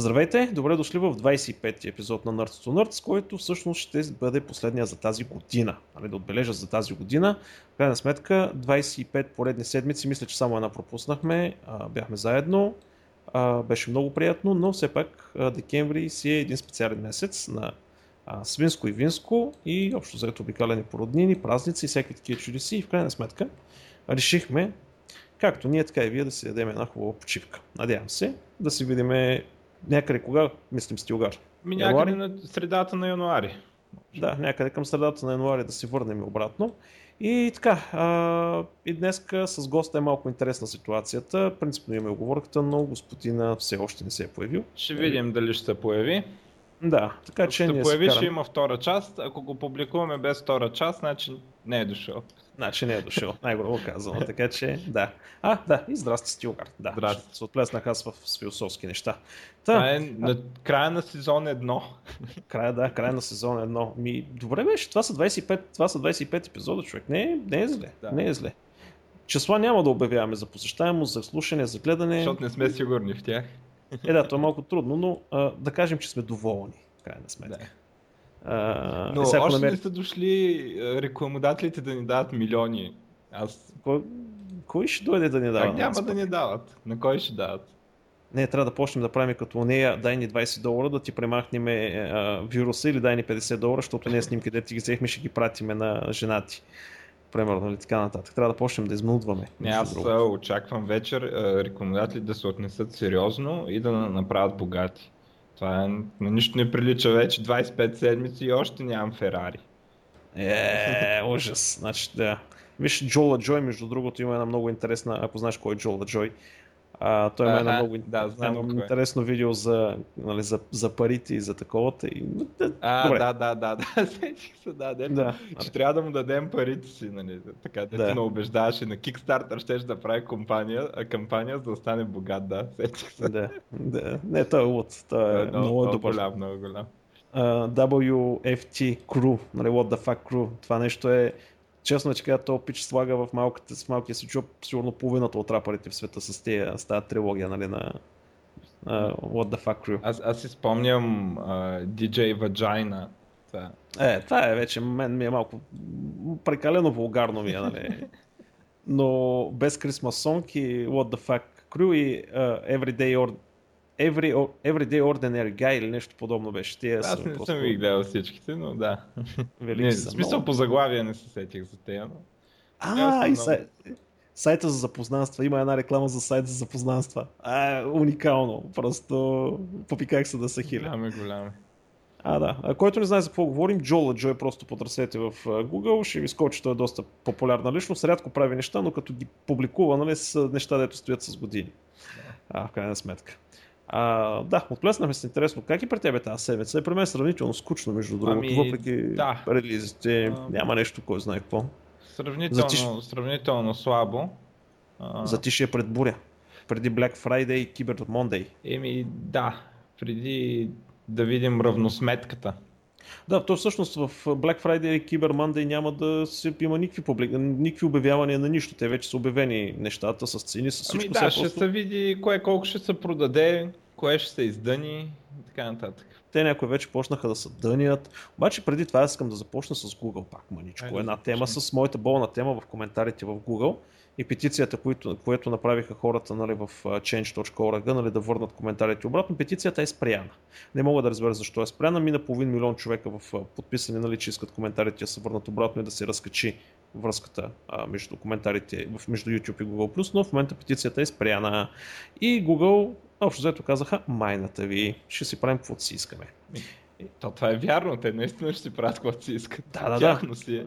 Здравейте, добре дошли в 25-ти епизод на Nerds to Nerds, който всъщност ще бъде последния за тази година. Али да отбележа за тази година. В крайна сметка 25 поредни седмици, мисля, че само една пропуснахме, а, бяхме заедно, а, беше много приятно, но все пак а, декември си е един специален месец на а, свинско и винско и общо заето обикаляни породнини, празници и всеки такива чудеси и в крайна сметка решихме както ние, така и вие да си дадем една хубава почивка. Надявам се да си видиме някъде кога мислим Стилгар? Ми някъде на средата на януари. Да, някъде към средата на януари да се върнем обратно. И така, а, и днес с госта е малко интересна ситуацията. Принципно имаме оговорката, но господина все още не се е появил. Ще видим дали ще се появи. Да, така че ще появи, ще има втора част. Ако го публикуваме без втора част, значи не е дошъл. Значи не е дошъл, най-грубо казано. Така че, да. А, да, и здрасти, Стилгар. Да, здрасти. се отплеснах аз в, философски неща. Та, е на края на сезон едно. Края, да, края на сезон едно. Ми, добре беше, това са 25, това са 25 епизода, човек. Не, не е зле. Да. Не е зле. Числа няма да обявяваме за посещаемост, за слушане, за гледане. Защото не сме сигурни в тях. Е, да, то е малко трудно, но а, да кажем, че сме доволни, крайна сметка. Да. А, Но още намер... не са дошли рекламодателите да ни дават милиони. Аз... Кой, кой ще дойде да ни дава? няма да ни дават. На кой ще дават? Не, трябва да почнем да правим като нея, дай ни 20 долара да ти премахнем а, вируса или дай ни 50 долара, защото не е снимки, де ти ги взехме, ще ги пратиме на жена ти. Примерно, или така нататък. Трябва да почнем да измълдваме. Не, аз очаквам вечер рекламодатели да се отнесат сериозно и да направят богати. Това е, на нищо не прилича вече 25 седмици и още нямам Ферари. Е, ужас. Значи, да. Виж, Джола Джой, между другото, има една много интересна, ако знаеш кой е Джола Джой, а, той има едно много, да, знам много е. интересно видео за, нали, за, за парите и за таковата. И... А, Добре. да, да, да, да, се, да, да. да. Че трябва да му дадем парите си, нали, така, да, да. ти убеждаваш и на Kickstarter щеш да прави компания, а кампания за да стане богат, да, сетих се. Да, да. Не, той е луд, той е, е много, много, много добър. голям, много голям. Uh, WFT Crew, нали, What the fuck Crew, това нещо е честно че кажа, този пич слага в, малката, с малкия си чуп сигурно половината от рапърите в света с, тия, с тази трилогия нали, на uh, What the Fuck Crew. Аз, аз си спомням uh, DJ Vagina. Това. Е, това е вече, мен ми е малко прекалено вулгарно ми е, нали. Но без Christmas Song и What the Fuck Crew и uh, Everyday Every, Everyday Ordinary Guy или нещо подобно беше. Тия Аз не просто... съм ви гледал всичките, но да. Велики не, са, в смисъл но... по заглавия не се сетих за тея, но... А, и сай... сайта за запознанства. Има една реклама за сайт за запознанства. А, уникално. Просто попиках се да се хиля. Голяме, голяме. А, да. А, който не знае за какво говорим, Джола Джо е просто потърсете в Google, ще ви скочи, той е доста популярна личност, рядко прави неща, но като ги публикува, нали, са неща, дето стоят с години. А, в крайна сметка. А, да, отплеснахме се интересно. Как и при тебе тази седмица? Е при мен сравнително скучно, между другото, ами, въпреки да. релизите. А... Няма нещо, кой знае какво. Сравнително, Затиш... сравнително слабо. А... Затишие пред буря. Преди Black Friday и Cyber Monday. Еми, да. Преди да видим равносметката. Да, то всъщност в Black Friday и Cyber Monday няма да се има никакви, публик... никакви обявявания на нищо. Те вече са обявени нещата с цени, с всичко. Ами да, ще просто... се види кое колко ще се продаде, кое ще се издъни и така нататък. Те някои вече почнаха да се дънят. Обаче преди това искам да започна с Google пак маничко. Една тема с моята болна тема в коментарите в Google и петицията, което, което направиха хората нали, в change.org, нали, да върнат коментарите обратно, петицията е спряна. Не мога да разбера защо е спряна. Мина половин милион човека в подписани, нали, че искат коментарите да се върнат обратно и да се разкачи връзката а, между коментарите между YouTube и Google+, но в момента петицията е спряна. И Google общо взето казаха, майната ви, ще си правим каквото си искаме. То това е вярно, те наистина ще си правят каквото си искат. Да, да, да. Си е.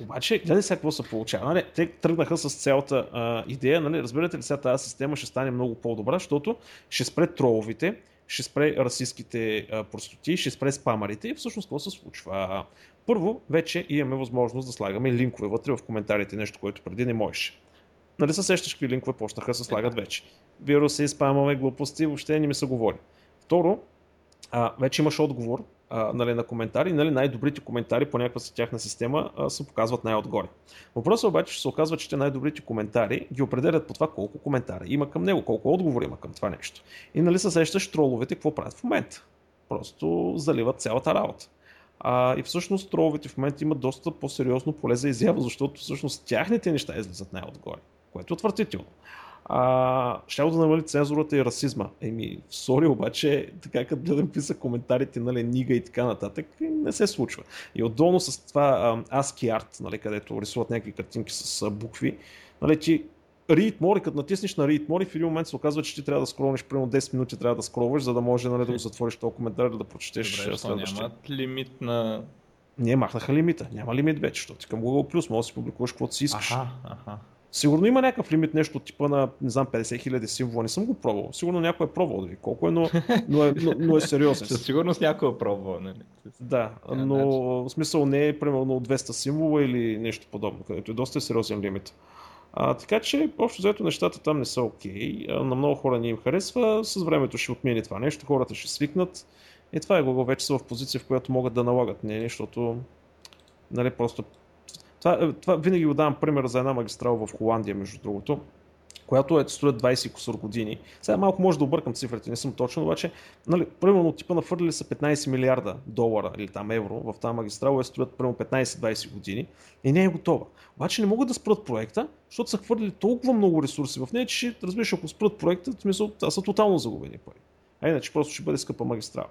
Обаче, гледай сега какво се получава. Нали? Те тръгнаха с цялата а, идея, нали? разбирате ли сега тази система ще стане много по-добра, защото ще спре троловите, ще спре расистските а, простоти, ще спре спамарите и всъщност какво се случва? Първо, вече имаме възможност да слагаме линкове вътре в коментарите, нещо, което преди не можеше. Нали се сещаш какви линкове почнаха да се слагат вече. Вируси, спамове, глупости, въобще не ми се говори. Второ, а, вече имаш отговор а, нали, на коментари, нали, най-добрите коментари по някаква си тяхна система а, се показват най-отгоре. Въпросът обаче ще се оказва, че те най-добрите коментари ги определят по това колко коментари има към него, колко отговори има към това нещо. И нали се сещаш троловете какво правят в момента. Просто заливат цялата работа. А, и всъщност троловете в момента имат доста по-сериозно поле за изява, защото всъщност тяхните неща излизат най-отгоре, което е отвратително а, ще да намали цензурата и расизма. Еми, сори, обаче, така като гледам писа коментарите, нали, Нига и така нататък, не се случва. И отдолно с това ASCII Art, нали, където рисуват някакви картинки с букви, нали, ти Read More, като натиснеш на Read More, в един момент се оказва, че ти трябва да скролнеш примерно 10 минути, трябва да скролваш, за да може нали, да го затвориш този коментар да прочетеш Добре, следващия. Нямат лимит на... Не, махнаха лимита. Няма лимит вече, защото ти към Google Plus може да си публикуваш каквото си искаш. Аха, аха. Сигурно има някакъв лимит, нещо типа на, не знам, 50 хиляди символа. Не съм го пробвал. Сигурно някой е пробвал да ви колко е, но, но, е, но, но е сериозен. Със сигурност някой е пробвал. Нали? Да, но в смисъл не е примерно 200 символа или нещо подобно, където е доста сериозен лимит. А, така че, общо взето нещата там не са окей. Okay. На много хора не им харесва. С времето ще отмени това нещо, хората ще свикнат. И това е Google вече са в позиция, в която могат да налагат не, защото нали, просто това, е, това винаги го давам пример за една магистрала в Холандия, между другото, която е строят 20 кусор години. Сега малко може да объркам цифрите, не съм точен, обаче, нали, примерно типа нафърлили са 15 милиарда долара или там евро в тази магистрала, е строят примерно 15-20 години и не е готова. Обаче не могат да спрат проекта, защото са хвърлили толкова много ресурси в нея, че разбираш, ако спрат проекта, в смисъл, са тотално загубени пари. А иначе просто ще бъде скъпа магистрала.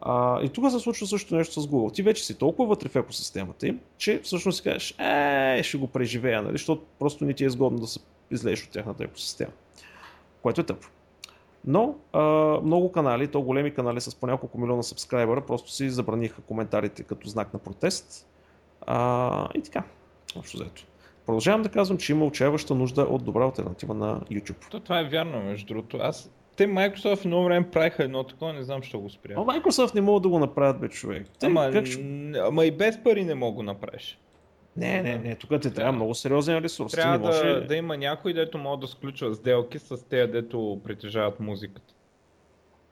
А, и тук се случва също нещо с Google. Ти вече си толкова вътре в екосистемата им, че всъщност си кажеш, е, ще го преживея, нали? защото просто не ти е изгодно да се излезеш от тяхната екосистема. Което е тъпо. Но а, много канали, то големи канали с по няколко милиона сабскрайбъра, просто си забраниха коментарите като знак на протест. А, и така, общо взето. Продължавам да казвам, че има отчаяваща нужда от добра альтернатива на YouTube. То, това е вярно, между другото. Аз те Microsoft едно време правиха едно такова, не знам, що го спря. А Microsoft не могат да го направят, бе, човек. Те, ама, как ама и без пари не мога го направиш. Не, не, не, тук ти трябва много сериозен ресурс. Трябва да, може... да има някой, дето могат да сключва сделки с тези, дето притежават музиката.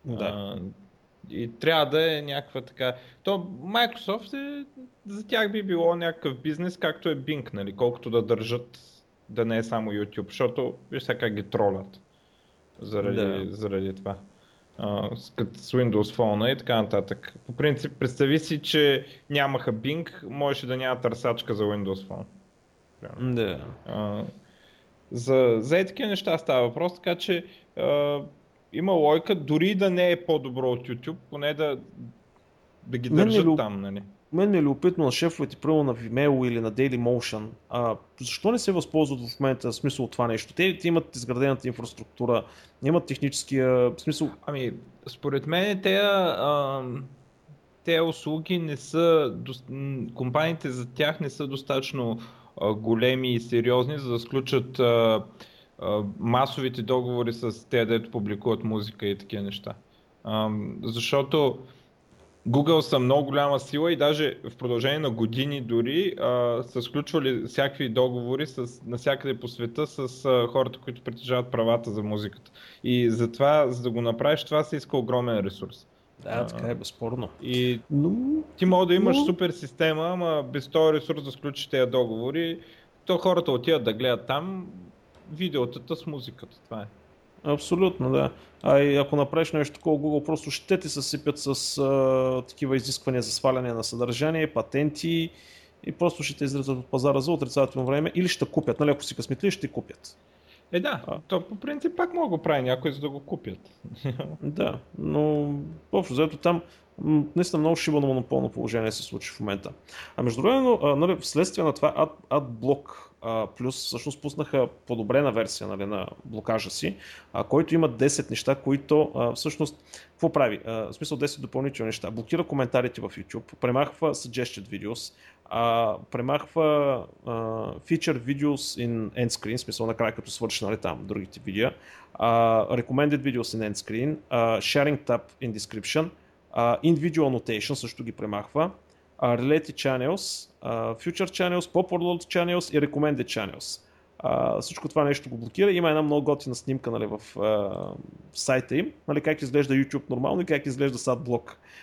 Да. А, и трябва да е някаква така. То Microsoft е, за тях би било някакъв бизнес, както е Bing, нали? Колкото да държат да не е само YouTube, защото виж сега как ги тролят заради, да. заради това. С Windows Phone и така нататък. По принцип, представи си, че нямаха Bing, можеше да няма търсачка за Windows Phone. Да. Uh, за, за такива неща става въпрос, така че uh, има лойка, дори да не е по-добро от YouTube, поне да, да ги държат не, там. Нали? Мен ми е любопитно на шефовете, първо на Vimeo или на Dailymotion, а, защо не се възползват в момента смисъл от това нещо? Те, те имат изградената инфраструктура, имат техническия смисъл. Ами, според мен те, а, те услуги не са, компаниите за тях не са достатъчно а, големи и сериозни, за да сключат а, а, масовите договори с те, дето публикуват музика и такива неща. А, защото Google са много голяма сила и даже в продължение на години дори а, са сключвали всякакви договори с, навсякъде по света с а, хората, които притежават правата за музиката. И затова, за да го направиш, това се иска огромен ресурс. Да, така е, безспорно. И но, ти мога да имаш но... супер система, ама без този ресурс да сключиш тези договори, то хората отиват да гледат там видеотата с музиката. Това е. Абсолютно, да. А и ако направиш нещо такова, Google просто ще ти съсипят с а, такива изисквания за сваляне на съдържание, патенти и просто ще те изрезат от пазара за отрицателно време или ще купят. Нали, ако си късметли, ще купят. Е, да, а. то по принцип пак мога го прави някой, за да го купят. да, но общо взето там наистина много шибано монополно положение се случи в момента. А между другото, нали, вследствие на това Ad, AdBlock а, плюс всъщност пуснаха подобрена версия нали, на блокажа си, а, който има 10 неща, които а, всъщност какво прави? А, в смисъл 10 допълнителни неща. Блокира коментарите в YouTube, премахва suggested videos, а, премахва а, feature videos in end screen, смисъл накрая като свърши нали, там другите видеа, а, recommended videos in end screen, а, sharing tab in description, а, individual annotation също ги премахва, Related Channels, Future Channels, Popular Channels и Recommended Channels. а, всичко това нещо го блокира. Има една много готина снимка нали, в, а, в сайта им, нали, как изглежда YouTube нормално и как изглежда SAD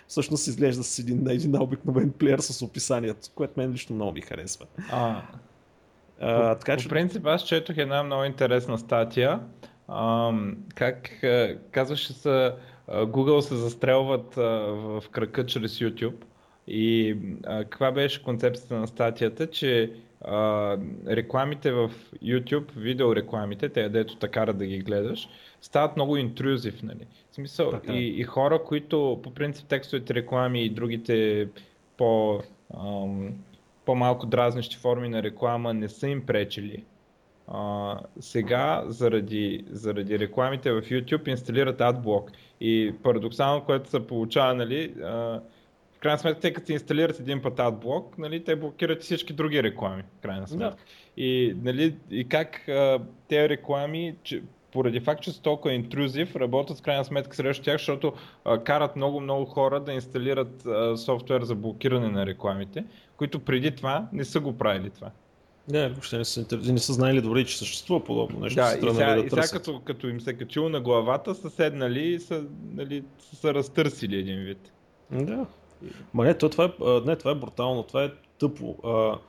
Всъщност изглежда с един, един обикновен плеер с описанието, което мен лично много ми харесва. А, а, по, така, по че... принцип аз четох една много интересна статия. А, как казваше се Google се застрелват а, в крака чрез YouTube. И а, каква беше концепцията на статията, че а, рекламите в YouTube, видеорекламите, те дето така да ги гледаш, стават много интрузив, нали? В смисъл, и, и хора, които по принцип текстовите реклами и другите по, ам, по-малко дразнещи форми на реклама не са им пречили. А, сега, заради, заради рекламите в YouTube, инсталират AdBlock. И парадоксално, което се получава, нали, а, крайна сметка, те като инсталират един път адблок, нали, те блокират всички други реклами, в крайна сметка. Да. И, нали, и как а, тези реклами, че, поради факт, че са толкова интрузив, работят в крайна сметка срещу тях, защото а, карат много-много хора да инсталират а, софтуер за блокиране на рекламите, които преди това не са го правили това. Не, въобще не са, не са знаели добре, че съществува подобно нещо. Да, и сега, да и сега като, като им се е качило на главата, са седнали и са, нали, са разтърсили един вид. Да. Ма не, то, това, е, не, това е брутално, това е тъпо. А,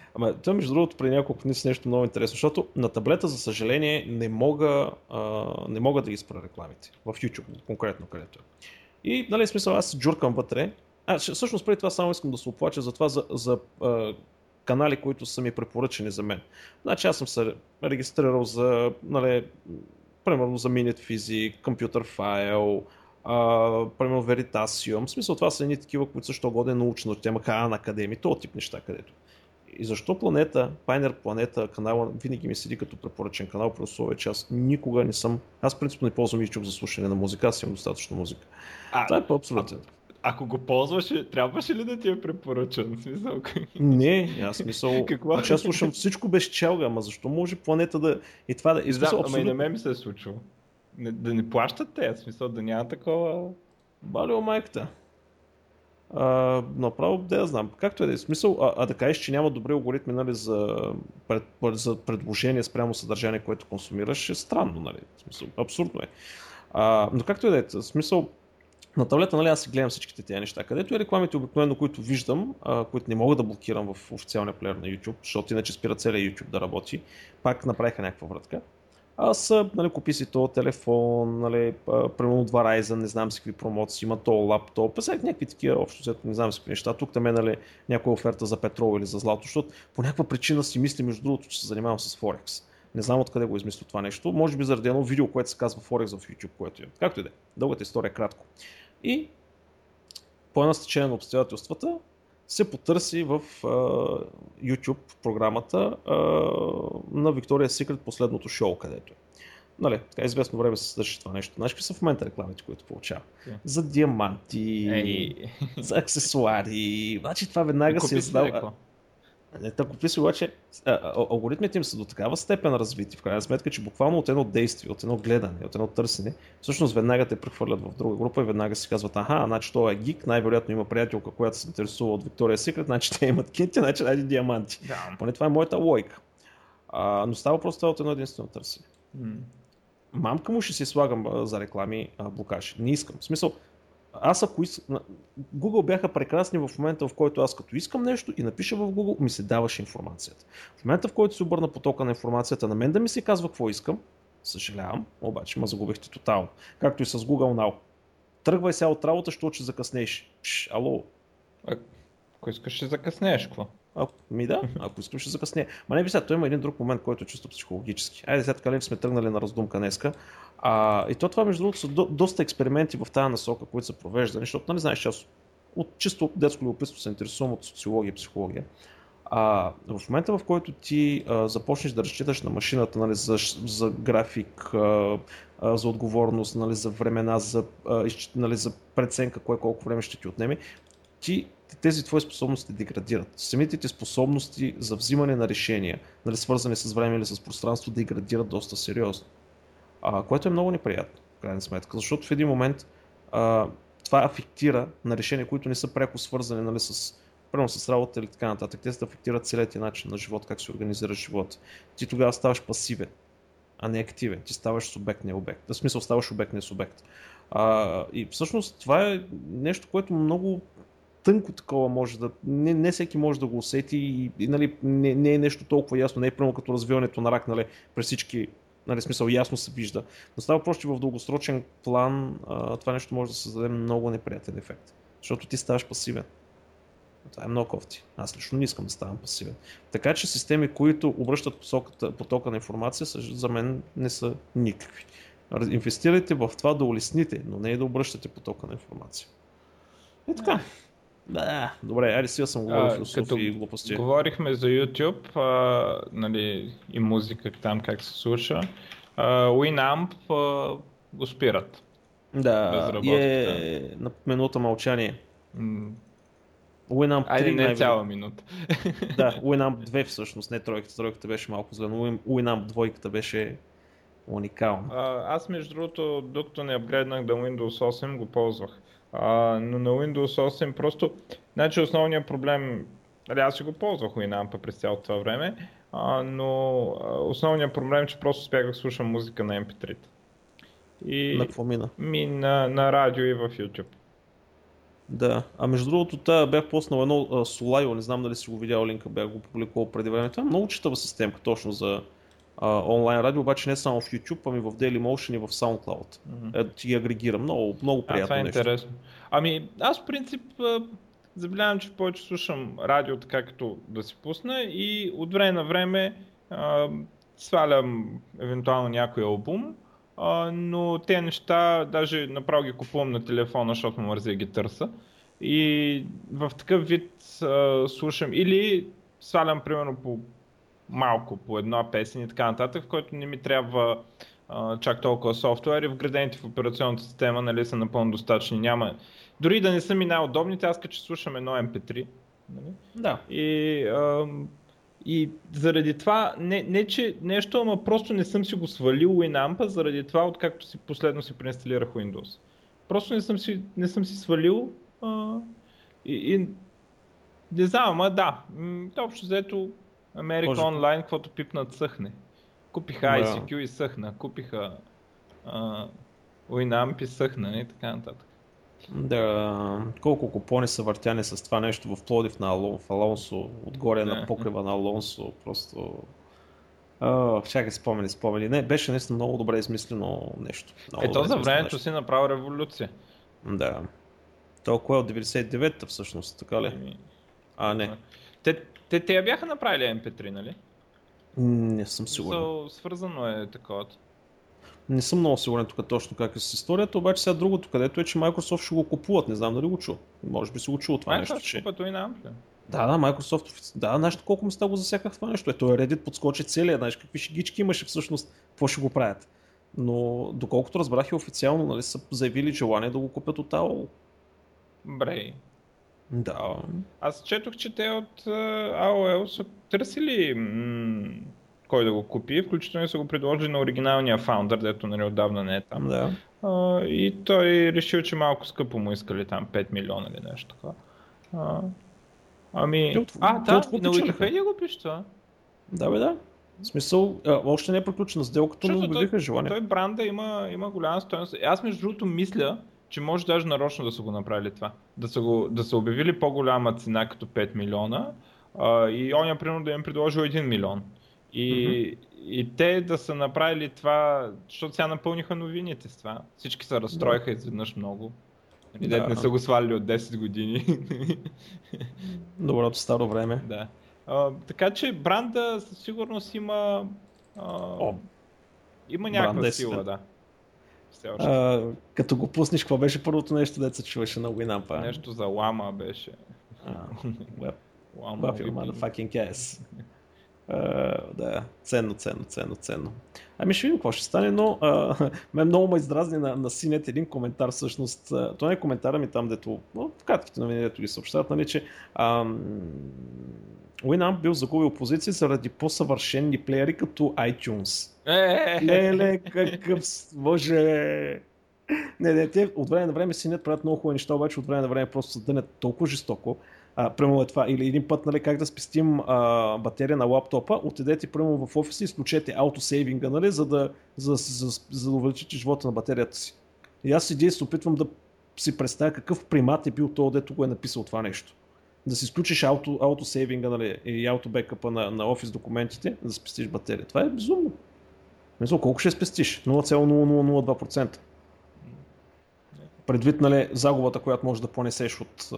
ама това между другото при няколко дни с нещо много интересно, защото на таблета, за съжаление, не мога, а, не мога да ги спра рекламите. В YouTube конкретно, където е. И, нали, смисъл, аз джуркам вътре. А, всъщност преди това само искам да се оплача за това, за, за а, канали, които са ми препоръчени за мен. Значи аз съм се регистрирал за, нали, примерно за Minute Physics, Computer File, а, примерно Veritasium. В смисъл това са едни такива, които също годе научно тема, Хан Академи, този тип неща където. И защо планета, Pioneer планета, канала винаги ми седи като препоръчен канал, при условие, че аз никога не съм, аз принципно не ползвам YouTube за слушане на музика, аз имам достатъчно музика. А, това е по-абсолютен. Ако го ползваше, трябваше ли да ти е препоръчан? Смисъл? Не, аз смисъл. Какво? Аз слушам всичко без челга, ама защо може планета да. И това да. И да, абсолютно... и на мен ми се е случило не, да не плащат те, в смисъл да няма такова... Балио майката. А, направо да я знам. Както е да е смисъл, а, а да кажеш, че няма добри алгоритми нали, за, пред, за предложение спрямо съдържание, което консумираш, е странно. Нали? В смисъл, абсурдно е. А, но както е да е, смисъл, на таблета нали, аз си гледам всичките тези неща, където и рекламите обикновено, които виждам, а, които не мога да блокирам в официалния плеер на YouTube, защото иначе спира целият YouTube да работи, пак направиха някаква вратка. Аз нали, купи си то телефон, нали, примерно два Ryzen, не знам си какви промоции, има то лаптоп, всеки някакви такива общо, не знам си какви неща. Тук там е нали, някоя оферта за петрол или за злато, защото по някаква причина си мисли, между другото, че се занимавам с Форекс. Не знам откъде го измисля това нещо. Може би заради едно видео, което се казва Форекс в YouTube, което е. Както и да е. Дългата история е кратко. И по едно стечение на обстоятелствата, се потърси в uh, YouTube програмата uh, на Victoria's Secret последното шоу, където е. Нали, така известно време се съдържа това нещо. Знаеш какви са в момента рекламите, които получава? Yeah. За диаманти, hey. за аксесуари. Значи това веднага се издава. Не, ако пише обаче, алгоритмите им са до такава степен развити, в крайна сметка, че буквално от едно действие, от едно гледане, от едно търсене, всъщност веднага те прехвърлят в друга група и веднага си казват, аха, значи той е гик, най-вероятно има приятелка, която се интересува от Виктория Секрет, значи те имат кинти, значи найде диаманти. Да. Поне това е моята логика. А, но става просто от едно единствено търсене. Мамка му ще си слагам за реклами блокаж. Не искам. В смисъл, аз ако искам... Google бяха прекрасни в момента, в който аз като искам нещо и напиша в Google, ми се даваше информацията. В момента, в който се обърна потока на информацията на мен да ми се казва какво искам, съжалявам, обаче ме загубихте тотално. Както и с Google Now. Тръгвай сега от работа, защото ще закъснеш. Пш, ало. А, ако искаш, ще закъснеш, какво? А, ми да, ако искам ще закъсне. Ма не би сега, той има един друг момент, който е чисто психологически. Айде така ли сме тръгнали на раздумка днеска. А, и то това, между другото, са до, доста експерименти в тази насока, които са провеждани, защото, нали знаеш, аз от чисто детско любопитство се интересувам от социология и психология. А, в момента, в който ти а, започнеш да разчиташ на машината нали, за, за график, а, а, за отговорност, нали, за времена, за, а, нали, за преценка кое колко време ще ти отнеме, ти тези твои способности деградират. Самите ти способности за взимане на решения, нали, свързани с време или с пространство, деградират доста сериозно а, което е много неприятно, в крайна сметка, защото в един момент а, това афектира на решения, които не са пряко свързани нали, с Първо с работа или така нататък. Те се афектират целият ти начин на живот, как се организира живот. Ти тогава ставаш пасивен, а не активен. Ти ставаш субект, не обект. В смисъл ставаш обект, не субект. А, и всъщност това е нещо, което много тънко такова може да... Не, не всеки може да го усети и, и нали, не, не, е нещо толкова ясно, не е прямо като развиването на рак, нали, през всички нали, смисъл ясно се вижда. Но става просто, в дългосрочен план а, това нещо може да създаде много неприятен ефект. Защото ти ставаш пасивен. Това е много кофти. Аз лично не искам да ставам пасивен. Така че системи, които обръщат посоката, потока на информация, за мен не са никакви. Инвестирайте в това да улесните, но не и да обръщате потока на информация. И така. Да, добре, айде сега съм говорил философия и глупости. Говорихме за YouTube а, нали, и музика там как се слуша. А, Winamp а, го спират. Да, е на минута мълчание. Winamp 3 Айде не най- цяла минута. да, Winamp 2 всъщност, не тройката. Тройката беше малко зле, но Winamp 2 беше уникално. А, аз между другото, докато не апгрейднах до Windows 8, го ползвах. А, но на Windows 8 просто, значи основният проблем, нали аз си го ползвах Winamp през цялото това време, а, но основният проблем е, че просто успях да слушам музика на MP3. И, на какво мина? Ми на, на радио и в YouTube. Да, а между другото, тая бях поснал едно Solio, не знам дали си го видял линка, бях го публикувал преди време. Това е много читава системка точно за а, онлайн радио, обаче не само в YouTube, ами в Dailymotion и в SoundCloud. Mm-hmm. Е, ти агрегира. Много, много приятно а, това е нещо. интересно. Ами аз в принцип забелявам, че повече слушам радио така като да си пусна и от време на време а, свалям евентуално някой албум, а, но те неща даже направо ги купувам на телефона, защото му мързи ги търса. И в такъв вид а, слушам или свалям примерно по малко по една песен и така нататък, в който не ми трябва а, чак толкова софтуер и вградените в операционната система нали, са напълно достатъчни. Няма... Дори да не са ми най-удобните, аз като слушам едно MP3. Нали? Да. И, а, и заради това, не, не че нещо, ама просто не съм си го свалил Winamp, заради това, откакто си последно си преинсталирах Windows. Просто не съм си, не съм си свалил а, и, и не знам, ама да, общо взето Америка Може... онлайн, каквото пипнат съхне. Купиха ICQ да. и съхна, купиха uh, Winamp и съхна и така нататък. Да, колко купони са въртяни с това нещо в Плодив на Алон, в Алонсо, отгоре не. на покрива на Алонсо, просто... Uh, чакай, спомени, спомени. Не, беше наистина много добре измислено нещо. Много Ето за времето си направи революция. Да. Толкова е от 99-та всъщност, така ли? А, не. Те, те, те я бяха направили MP3, нали? Не съм сигурен. So, свързано е такова. Не съм много сигурен тук точно как е с историята, обаче сега другото, където е, че Microsoft ще го купуват. Не знам дали го чу. Може би си го чул това Microsoft нещо. Че... и на Ampli. Да, да, Microsoft. Да, знаеш колко места го засяках това нещо. Ето Reddit подскочи целия, знаеш какви шигички имаше всъщност, какво ще го правят. Но доколкото разбрах и официално, нали, са заявили желание да го купят от AOL. Брей. Да. Аз четох, че те от AOL са търсили м- кой да го купи, включително са го предложили на оригиналния фаундър, дето нали отдавна не е там. Да. А, и той решил, че малко скъпо му искали там 5 милиона или нещо такова. А, ами... От, а, да, на Wikipedia го пише това. Да, бе, да. В смисъл, а, още не е приключена сделката, но обявиха желание. Той бранда има, има голяма стоеност. Аз между другото мисля, че може даже нарочно да са го направили това. Да са, го, да са обявили по-голяма цена като 5 милиона а, и оня примерно да им предложил 1 милион. И, mm-hmm. и те да са направили това, защото сега напълниха новините с това. Всички се разстроиха изведнъж много. И да. не са го свалили от 10 години. Доброто старо време. Да. А, така че бранда със сигурност има а, О, има някаква е сила, да. А, като го пуснеш, какво беше първото нещо, да се чуваше на Winamp? Нещо за лама беше. Lama your motherfucking ass. Uh, да, ценно, ценно, ценно, ценно. Ами ще видим какво ще стане, но uh, мен много ме издразни на, на синет един коментар всъщност. Uh, това не е коментара ми там, дето, в кратките новини, дето ги съобщават, нали, че uh, Winamp бил загубил позиции заради по-съвършенни плеери като iTunes. Е, Леле, какъв... Боже... Не, не, те от време на време си не правят много хубави неща, обаче от време на време просто се дънят толкова жестоко. Примерно е това. Или един път, нали, как да спестим а, батерия на лаптопа, отидете примерно в офиса и изключете аутосейвинга, нали, за да, за, за, за, да увеличите живота на батерията си. И аз седя и се опитвам да си представя какъв примат е бил този, дето го е написал това нещо. Да си изключиш ауто, аутосейвинга нали, и аутобекъпа на, на офис документите, да спестиш батерия. Това е безумно. Мисля, колко ще спестиш? 0,0002%. Предвид нали, загубата, която можеш да понесеш от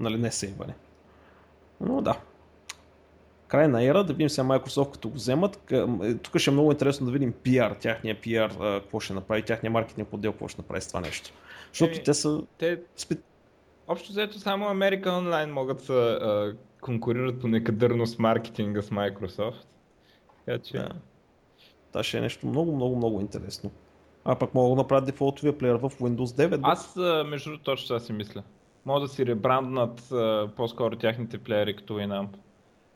нали, не сейване. Но да. Край на ера, да видим сега Microsoft като го вземат. Е, тук ще е много интересно да видим PR, тяхния PR, какво ще направи, тяхния маркетинг отдел, какво ще направи с това нещо. Защото е, те са... Те... Общо взето само American Online могат да а, конкурират по с маркетинга с Microsoft. Така че... Да. Това ще е нещо много, много, много интересно. А пък мога да направят дефолтовия плеер в Windows 9. Аз, между другото, точно това си мисля. Мога да си ребранднат по-скоро тяхните плеери като Winamp.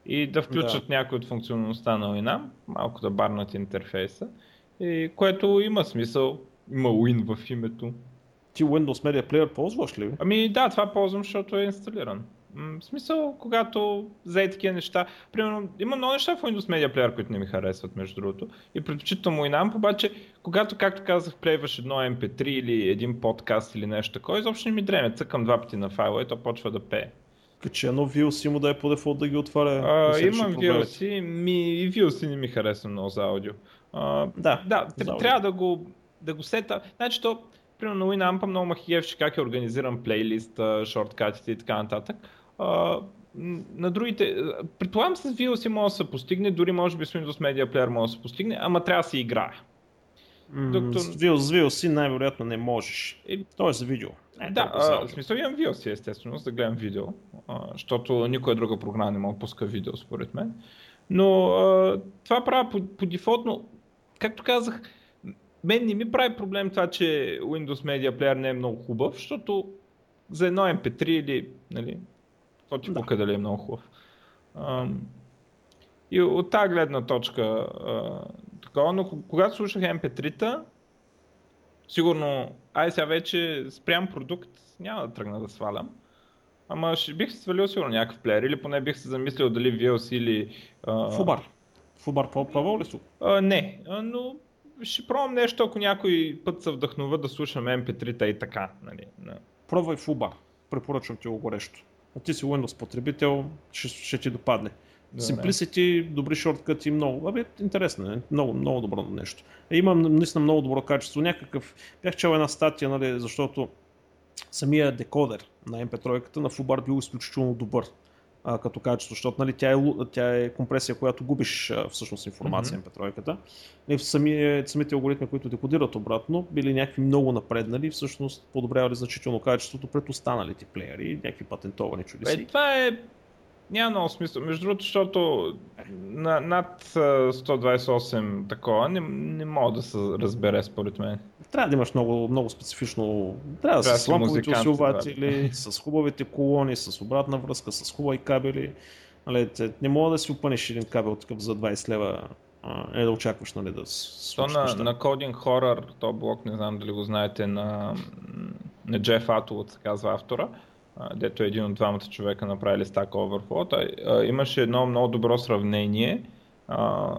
И да включат да. някой от функционалността на Winamp, малко да барнат интерфейса. И което има смисъл. Има Win в името. Ти Windows Media Player ползваш ли? Ами да, това ползвам, защото е инсталиран. В смисъл, когато взе такива неща, примерно, има много неща в Windows Media Player, които не ми харесват, между другото. И предпочитам нам, обаче, когато, както казах, плейваш едно MP3 или един подкаст или нещо такова, изобщо не ми дреме, цъкам два пъти на файла и то почва да пее. Качи едно VLC му да е по дефолт да ги отваря. А, имам VLC, ми, и VLC не ми харесва много за аудио. А, да, да трябва да го, да го сета. Значи то, примерно Winamp много махиевше как е организиран плейлист, шорткатите и така нататък. А, на другите, предполагам с VLC може да се постигне, дори може би с Windows Media Player може да се постигне, ама трябва да се играе. Докато... С VLC най-вероятно не можеш. Е за видео. Е, да, а, в смисъл имам VLC естествено, за да гледам видео, а, защото никоя друга програма не да пуска видео според мен. Но а, това правя по, по дефолт, но както казах, мен не ми прави проблем това, че Windows Media Player не е много хубав, защото за едно MP3 или нали, то ти да. дали е много хубав. И от тази гледна точка такова, но когато слушах MP3-та, сигурно, ай сега вече спрям продукт, няма да тръгна да свалям. Ама ще бих се свалил сигурно някакъв плеер или поне бих се замислил дали VLC или... А... Фубар. Фубар пробвал ли си? не, а, но ще пробвам нещо, ако някой път се вдъхнува да слушам MP3-та и така. Нали, да. Пробвай Фубар. Препоръчвам ти го горещо а ти си Windows потребител, ще, ще ти допадне. Да, Simplicity, да. добри шорткати, много. Абе, интересно е. Много, много добро нещо. Е, имам наистина много добро качество. Някакъв. Бях чел една статия, нали, защото самия декодер на MP3 на Fubar бил изключително добър а, като качество, защото нали, тя, е, тя е компресия, която губиш а, всъщност информация mm-hmm. MP3. И в сами, самите алгоритми, които декодират обратно, били някакви много напреднали и всъщност подобрявали значително качеството пред останалите плеери и някакви патентовани чудеси. Е, това е няма много смисъл. Между другото, защото на, над 128 такова не, не мога да се разбере според мен. Трябва да имаш много, много специфично. Трябва, да с ламповите усилватели, с хубавите колони, с обратна връзка, с хубави кабели. Нали, не мога да си опънеш един кабел такъв за 20 лева е да очакваш нали, да се То на, на Coding Horror, то блок, не знам дали го знаете, на, на Джеф Атолът се казва автора дето един от двамата човека направили Stack Overflow, имаше едно много добро сравнение а,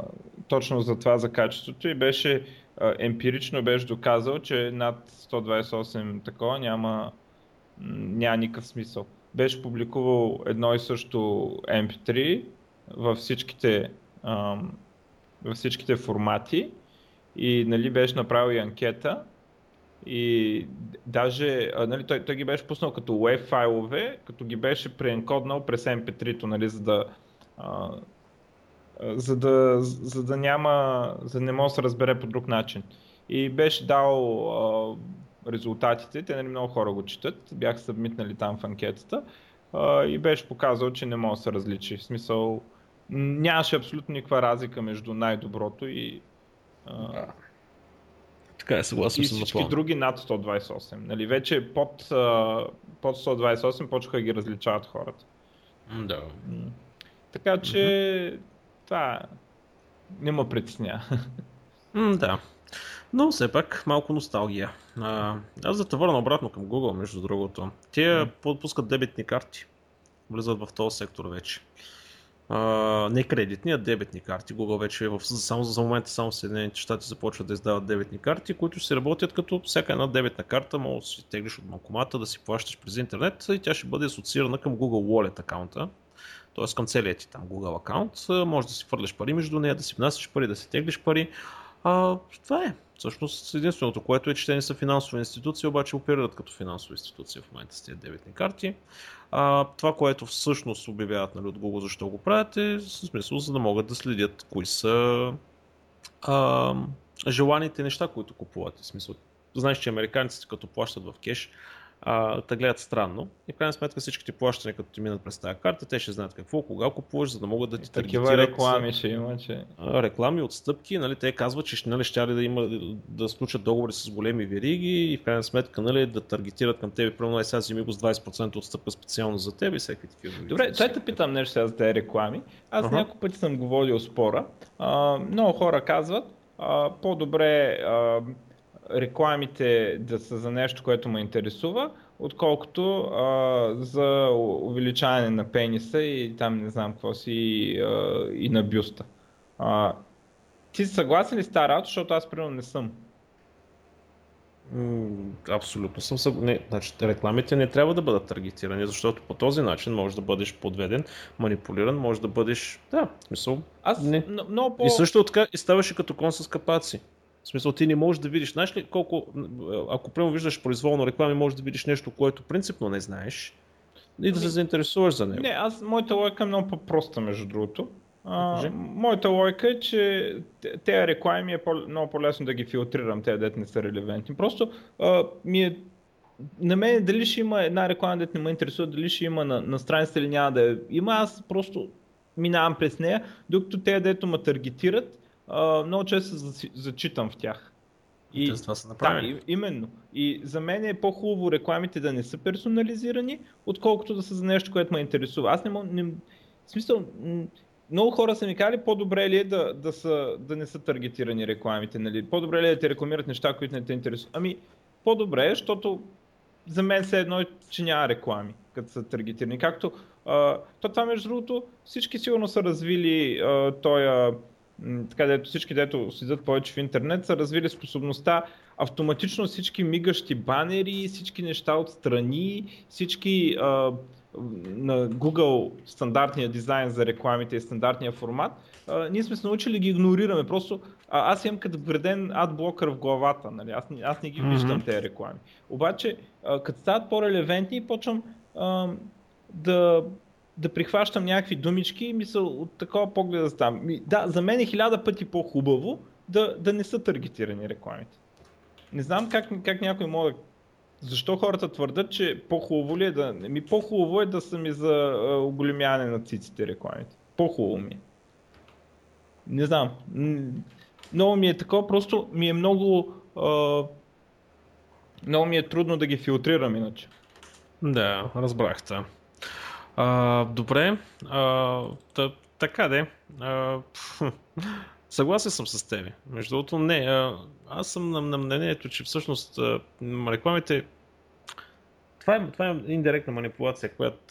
точно за това за качеството и беше а, емпирично беше доказал, че над 128 такова няма, няма никакъв смисъл. Беше публикувал едно и също MP3 във всичките, а, във всичките формати и нали, беше направил и анкета и даже нали, той, той ги беше пуснал като WAV файлове, като ги беше преенкоднал през MP3-то, нали, за да а, за да, за да няма, за да не може да се разбере по друг начин. И беше дал а, резултатите, те нали, много хора го четат, бяха събмитнали там в анкетата а, и беше показал, че не може да се различи. В смисъл, нямаше абсолютно никаква разлика между най-доброто и а, така е, съгласен и всички с други над 128. Нали, вече под, под 128 почнаха да ги различават хората. Да. Така че mm-hmm. това не ме притесня. да. Но все пак малко носталгия. А, аз да те върна обратно към Google, между другото. Те mm. пускат дебитни карти. влизат в този сектор вече. Uh, не кредитни, а дебетни карти. Google вече е в, само за момента само Съединените щати започват да издават дебетни карти, които ще работят като всяка една дебетна карта, може да си теглиш от банкомата, да си плащаш през интернет и тя ще бъде асоциирана към Google Wallet акаунта, т.е. към целият ти там Google акаунт. Може да си хвърляш пари между нея, да си внасяш пари, да си теглиш пари. А, това е. Всъщност единственото, което е, че те не са финансови институции, обаче оперират като финансови институции в момента с тези дебетни карти. А, това, което всъщност обявяват нали, от Google защо го правят е в смисъл, за да могат да следят кои са а, желаните неща, които купуват. В смисъл, знаеш, че американците като плащат в кеш, а, те гледат странно. И в крайна сметка всичките плащания, като ти минат през тази карта, те ще знаят какво, кога купуваш, за да могат да ти Такива реклами ще има, че... Реклами, отстъпки, нали, те казват, че нали, ще да, има, да сключат договори с големи вериги и в крайна сметка нали, да таргетират към тебе, примерно сега си го с 20% отстъпка специално за теб и всеки такива. Добре, дай те питам нещо сега за тези реклами. Аз uh-huh. няколко пъти съм го водил спора. А, много хора казват, а, по-добре а, рекламите да са за нещо, което ме интересува, отколкото а, за увеличаване на пениса и там не знам какво си а, и на бюста. А, ти си съгласен ли с тази работа, защото аз примерно не съм? Абсолютно съм съгласен. Значи, рекламите не трябва да бъдат таргетирани, защото по този начин можеш да бъдеш подведен, манипулиран, можеш да бъдеш. Да, в смисъл. Аз не. много по... И също така и ставаше като кон с капаци. В смисъл, ти не можеш да видиш, знаеш ли колко, ако прямо виждаш произволно реклами, можеш да видиш нещо, което принципно не знаеш и да се ами, заинтересуваш за него. Не, аз, моята логика е много по-проста, между другото. А, моята логика е, че тези реклами е по- много по-лесно да ги филтрирам, те дете не са релевантни. Просто а, ми е на мен дали ще има една реклама, дете не ме интересува, дали ще има на, на страницата или няма да има, аз просто минавам през нея, докато те, дето ме таргетират, а, много често се зачитам в тях. И, това са направили. Да, именно. И за мен е по-хубаво рекламите да не са персонализирани, отколкото да са за нещо, което ме интересува. Аз не мога. Не, в смисъл, много хора са ми казали, по-добре ли е да, да, са, да не са таргетирани рекламите, нали? По-добре ли е да те рекламират неща, които не те интересуват? Ами, по-добре е, защото за мен се едно, че няма реклами, като са таргетирани. Както, а, то това между другото, всички сигурно са развили а, тоя така дето всички, дето седят повече в интернет, са развили способността автоматично всички мигащи банери, всички неща отстрани, всички а, на Google стандартния дизайн за рекламите и стандартния формат, а, ние сме се научили ги игнорираме. Просто а, аз имам като вреден адблокър в главата, нали? аз, аз не ги mm-hmm. виждам тези реклами. Обаче, а, като стават по-релевентни, почвам а, да да прихващам някакви думички и мисъл от такова поглед да ставам. Да, за мен е хиляда пъти по-хубаво да, да не са таргетирани рекламите. Не знам как, как някой може. Защо хората твърдат, че по-хубаво ли е да... Ми по-хубаво е да са ми за оголемяване на циците рекламите. По-хубаво ми е. Не знам. Много ми е такова, просто ми е много... А... Много ми е трудно да ги филтрирам иначе. Да, разбрахте. А, добре, а, та, така де. А, съгласен съм с тебе. Между другото, не. А, аз съм на, на мнението, че всъщност а, рекламите. Това е, това е индиректна манипулация, която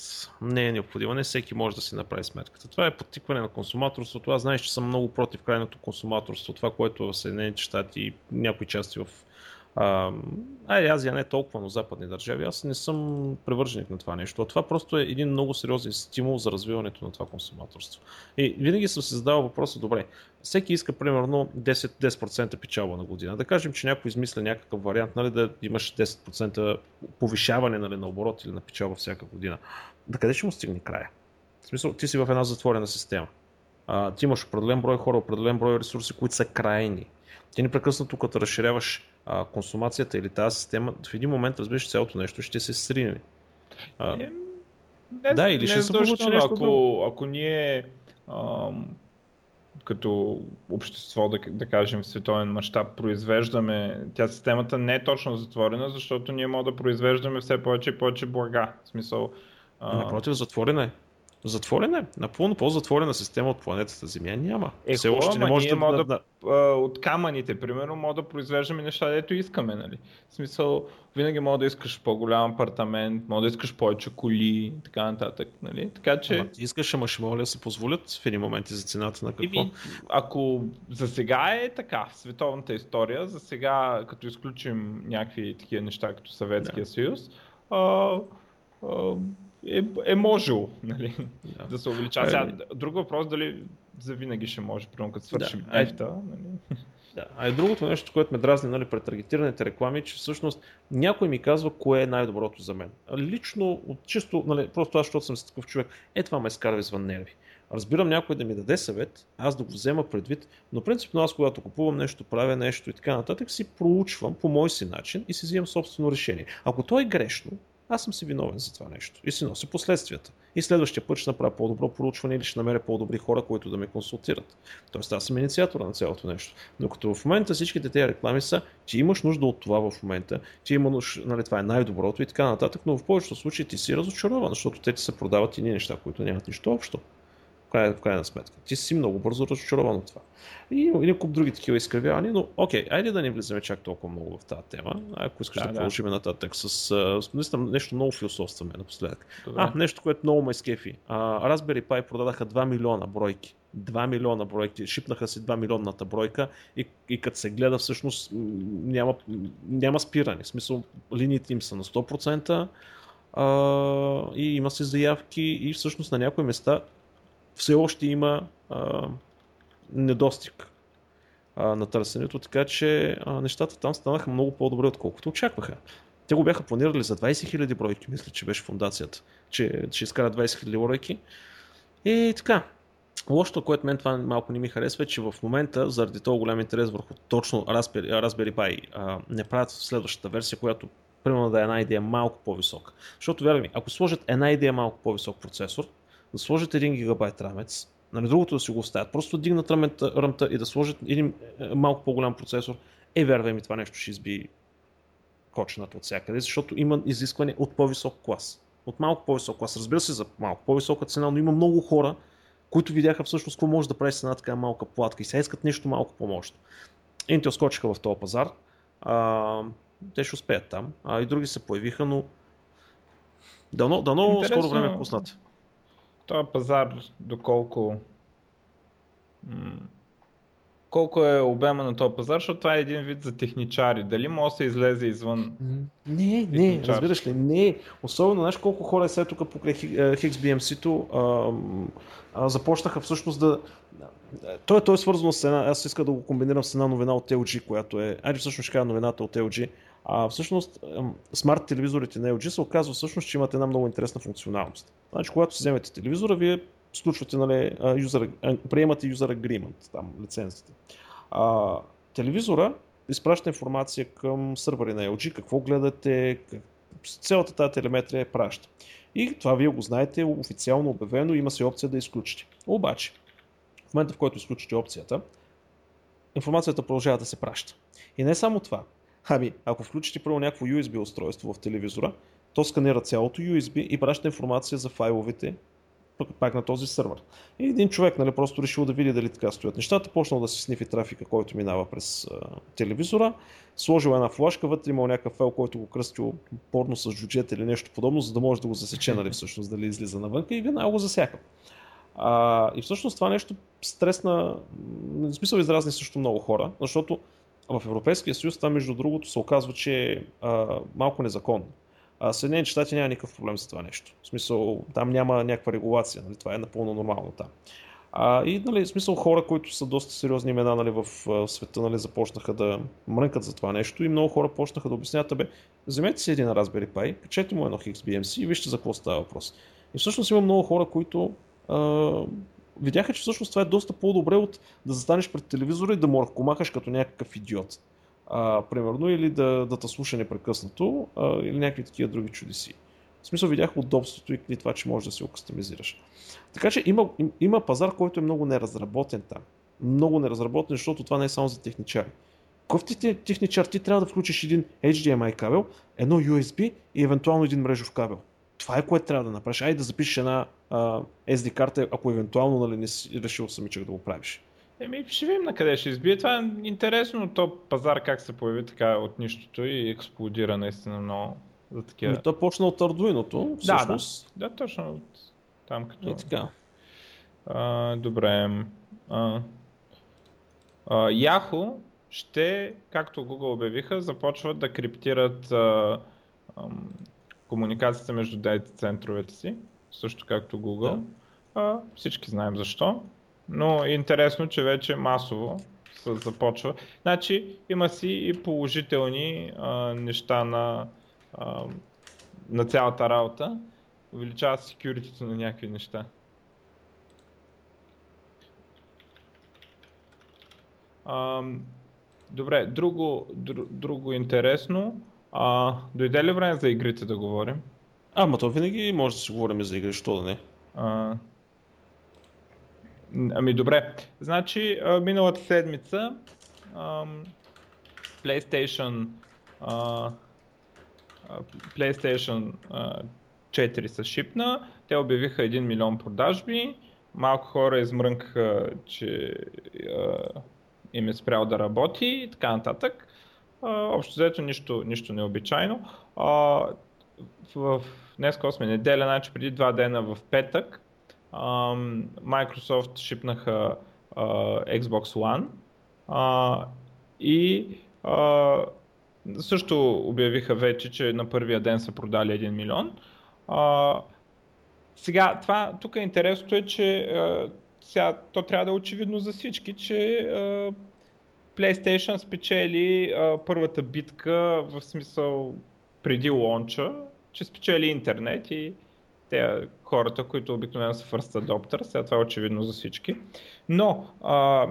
не е необходима. Не всеки може да си направи сметката. Това е подтикване на консуматорството. Аз знаеш, че съм много против крайното консуматорство. Това, което в Съединените щати и някои части в ай, Азия не е толкова, но западни държави. Аз не съм привърженик на това нещо. Това просто е един много сериозен стимул за развиването на това консуматорство. И винаги съм се задавал въпроса, добре, всеки иска примерно 10%, 10% печалба на година. Да кажем, че някой измисля някакъв вариант, нали, да имаш 10% повишаване нали, на оборот или на печалба всяка година. Да къде ще му стигне края? В смисъл, ти си в една затворена система. А, ти имаш определен брой хора, определен брой ресурси, които са крайни. Ти непрекъснато, като разширяваш а, консумацията или тази система, в един момент разбираш цялото нещо ще се срине. А, не, не, да, или не ще се получи нещо ако, ако ние ам, като общество, да, да кажем в световен мащаб, произвеждаме, тя системата не е точно затворена, защото ние можем да произвеждаме все повече и повече блага. В смисъл, а... Напротив, затворена е. Затворена е. Напълно по-затворена система от планетата Земя няма. Е, Все още не може да, да, да... От камъните, примерно, може да произвеждаме неща, дето искаме, нали? В смисъл, винаги може да искаш по-голям апартамент, може да искаш повече коли и така нататък, нали? Така че... Ама ти искаш, ама ще могат да се позволят в един момент за цената на какво? И, ако за сега е така, световната история, за сега, като изключим някакви такива неща, като Съветския да. съюз, а, а, е, е можело нали, да. да се увеличава. Сега, друг въпрос дали за винаги ще може, примерно като свършим да. ефта. Нали. Да. А и другото нещо, което ме дразни нали, пред таргетираните реклами, че всъщност някой ми казва кое е най-доброто за мен. Лично, чисто, нали, просто аз, защото съм такъв човек, е това ме скарва извън нерви. Разбирам някой да ми даде съвет, аз да го взема предвид, но принципно аз когато купувам нещо, правя нещо и така нататък, си проучвам по мой си начин и си взимам собствено решение. Ако то е грешно, аз съм си виновен за това нещо и си нося последствията. И следващия път ще направя по-добро проучване или ще намеря по-добри хора, които да ме консултират. Тоест аз съм инициатора на цялото нещо. Докато в момента всичките тези реклами са, че имаш нужда от това в момента, че има нужда, нали, това е най-доброто и така нататък, но в повечето случаи ти си разочарован, защото те ти се продават и ни неща, които нямат нищо общо крайна, в крайна сметка. Ти си много бързо разочарован от това. И има куп други такива изкривявания, но окей, айде да не влизаме чак толкова много в тази тема. Ако искаш да, да, да. продължим нататък с, с наистина нещо много философстваме напоследък. Добре. А, нещо, което много ме скефи. А, Raspberry Pi продадаха 2 милиона бройки. 2 милиона бройки, шипнаха си 2 милионната бройка и, и като се гледа всъщност няма, няма спиране. В смисъл линиите им са на 100%, а, и има си заявки и всъщност на някои места все още има а, недостиг а, на търсенето, така че а, нещата там станаха много по-добре, отколкото очакваха. Те го бяха планирали за 20 000 бройки, мисля, че беше фундацията, че ще изкарат 20 000 бройки. И така, Лошото, което мен това малко не ми харесва е, че в момента, заради този голям интерес върху точно Raspberry, Raspberry Pi, а, не правят следващата версия, която примерно да е една идея малко по-висока. Защото, вярвай ми, ако сложат една идея малко по-висок процесор, да сложат 1 гигабайт рамец, нали, другото да си го оставят, просто дигнат рамета, ръмта и да сложат един е, малко по-голям процесор, е вярвай ми това нещо ще изби кочената от всякъде, защото има изискване от по-висок клас. От малко по-висок клас. Разбира се, за малко по-висока цена, но има много хора, които видяха всъщност какво може да прави с една така малка платка и сега искат нещо малко по-мощно. Intel скочиха в този пазар. А, те ще успеят там. А и други се появиха, но дано, дано скоро време пуснат този пазар, доколко колко е обема на този пазар, защото това е един вид за техничари. Дали може да се излезе извън Не, не, разбираш ли, не. Особено, знаеш колко хора е след тук покрай HXBMC-то започнаха всъщност да... Той, той е свързано с една, аз иска да го комбинирам с една новина от LG, която е... Айде всъщност ще кажа новината от LG. А всъщност, смарт телевизорите на LG се оказва всъщност, че имат една много интересна функционалност. Значи, когато си вземете телевизора, вие сключвате, нали, user, приемате user agreement, там, лицензите. А, телевизора изпраща информация към сървъри на LG, какво гледате, цялата тази телеметрия е праща. И това вие го знаете, официално обявено, има си опция да изключите. Обаче, в момента в който изключите опцията, информацията продължава да се праща. И не само това, Ами, ако включите първо някакво USB устройство в телевизора, то сканира цялото USB и праща информация за файловете пак на този сървър. И един човек нали, просто решил да види дали така стоят нещата, почнал да си снифи трафика, който минава през а, телевизора, сложил една флашка, вътре имал някакъв файл, който го кръстил порно с джуджет или нещо подобно, за да може да го засече, нали, всъщност, дали излиза навънка и веднага го засяка. А, и всъщност това нещо стресна, в смисъл изразни също много хора, защото в Европейския съюз това, между другото, се оказва, че е малко незаконно. А Съединените щати няма никакъв проблем за това нещо. В смисъл, там няма някаква регулация, нали? това е напълно нормално там. А, и нали, в смисъл хора, които са доста сериозни имена нали, в, в света, нали, започнаха да мрънкат за това нещо и много хора почнаха да обясняват, бе, вземете си един Raspberry Pi, качете му едно XBMC и вижте за какво става въпрос. И всъщност има много хора, които а, видяха, че всъщност това е доста по-добре от да застанеш пред телевизора и да му ръкомахаш като някакъв идиот. А, примерно, или да, да те слуша непрекъснато, а, или някакви такива други чудеси. В смисъл видях удобството и, и това, че можеш да си го кастомизираш. Така че има, им, има пазар, който е много неразработен там. Много неразработен, защото това не е само за техничари. Кой ти техничар ти трябва да включиш един HDMI кабел, едно USB и евентуално един мрежов кабел. Това е което трябва да направиш. Айде да запишеш една а, SD карта, ако евентуално нали, не си решил самичък да го правиш. Еми, ще видим на къде ще избие. Това е интересно, то пазар как се появи така от нищото и експлодира наистина много за такива. Ами, то почна от Arduino, всъщност. Да, да, да, точно от там като... И така. А, добре. А, а, Yahoo ще, както Google обявиха, започват да криптират а, а, комуникацията между дейта центровете си, също както Google. Да. А, всички знаем защо, но е интересно, че вече масово се започва. Значи има си и положителни а, неща на, а, на цялата работа. Увеличава security на някакви неща. А, добре, друго, друго, друго интересно. А, дойде ли време за игрите да говорим? А, ма то винаги може да си говорим за игри, що да не? А, ами добре, значи миналата седмица ам, PlayStation а, PlayStation а, 4 са шипна, те обявиха 1 милион продажби, малко хора измрънкаха, че а, им е спрял да работи и така нататък. Общо взето нищо, нищо необичайно. А, в, днес сме неделя, значи преди два дена в петък, а, Microsoft шипнаха а, Xbox One а, и а, също обявиха вече, че на първия ден са продали 1 милион. А, сега, това, тук е интересното е, че а, сега, то трябва да е очевидно за всички, че а, PlayStation спечели а, първата битка в смисъл преди лонча, че спечели интернет и те хората, които обикновено са first adopter, сега това е очевидно за всички. Но а,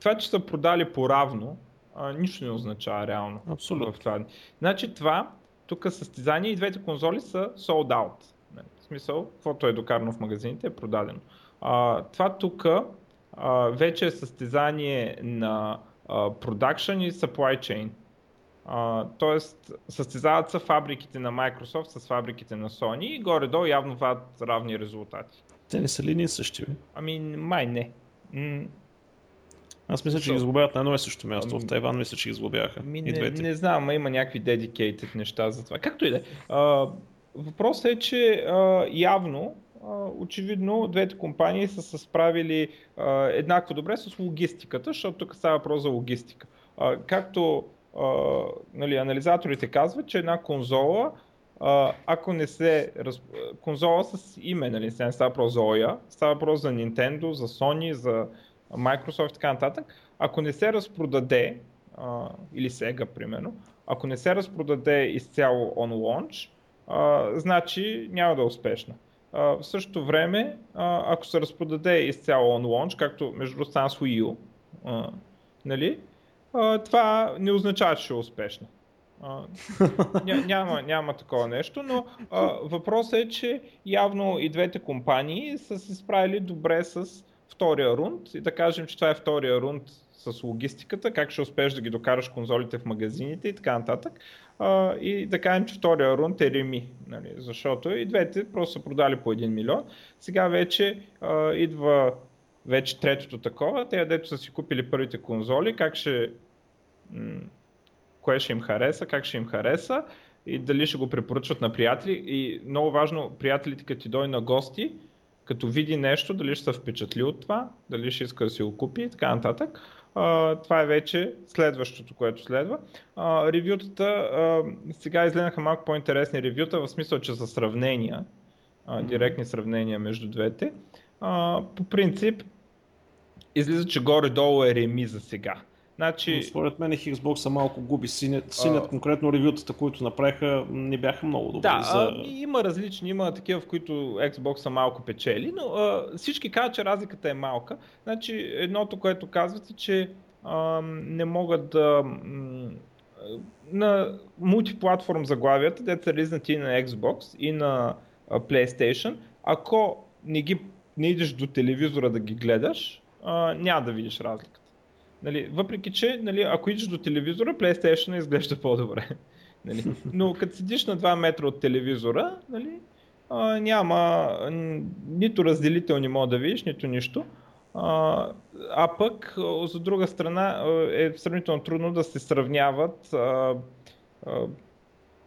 това, че са продали по-равно, а, нищо не означава реално. Абсолютно. В това. Значи това, тук състезание и двете конзоли са sold out. В смисъл, каквото е докарано в магазините е продадено. А, това тук вече е състезание на production и supply chain. Uh, тоест, състезават се фабриките на Microsoft с фабриките на Sony и горе-долу явно вадат равни резултати. Те не са ли ние същи? Ами, май не. М- Аз мисля, че ги изглобяват на едно и също място. В Тайван мисля, че ги изглобяха. Ми, не, не знам, има някакви dedicated неща за това. Както и да е. Въпросът е, че а, явно очевидно двете компании са се справили еднакво добре с логистиката, защото тук става въпрос за логистика. Както нали, анализаторите казват, че една конзола, ако не се... Конзола с име, нали, не става въпрос за OYA, става въпрос за Nintendo, за Sony, за Microsoft и така нататък, ако не се разпродаде, или Sega примерно, ако не се разпродаде изцяло on launch, значи няма да е успешна в същото време, ако се разпродаде изцяло on launch, както между другото стана с Wii U, а, нали, а, това не означава, че ще е успешно. А, ня, няма, няма такова нещо, но а, въпросът е, че явно и двете компании са се справили добре с втория рунд и да кажем, че това е втория рунд с логистиката, как ще успееш да ги докараш конзолите в магазините и така нататък и да кажем, че втория рунд е реми, нали, защото и двете просто са продали по 1 милион. Сега вече а, идва вече третото такова, те дето са си купили първите конзоли, как ще, м- кое ще им хареса, как ще им хареса и дали ще го препоръчват на приятели и много важно, приятелите като ти дойде на гости, като види нещо, дали ще се впечатли от това, дали ще иска да си го купи и така нататък. А, това е вече следващото, което следва. А, ревютата, а, сега изгледаха малко по-интересни ревюта, в смисъл, че са сравнения, а, директни сравнения между двете. А, по принцип, излиза, че горе-долу е реми за сега. Значи... Но според мен Xbox малко губи. Синят, синят а... конкретно ревютата, които направиха, не бяха много добри. Да, за... а, има различни, има такива, в които Xbox малко печели, но а, всички казват, че разликата е малка. Значи едното, което казвате, че а, не могат да... М- на мултиплатформ заглавията, дето са лизнати и на Xbox и на PlayStation, ако не, ги, не идеш до телевизора да ги гледаш, а, няма да видиш разлика. Нали, въпреки, че нали, ако идеш до телевизора, PlayStation изглежда по-добре. Нали. Но като седиш на 2 метра от телевизора, нали, а, няма нито разделителни мода да видиш, нито нищо. А, а пък, за друга страна, е сравнително трудно да се сравняват а, а,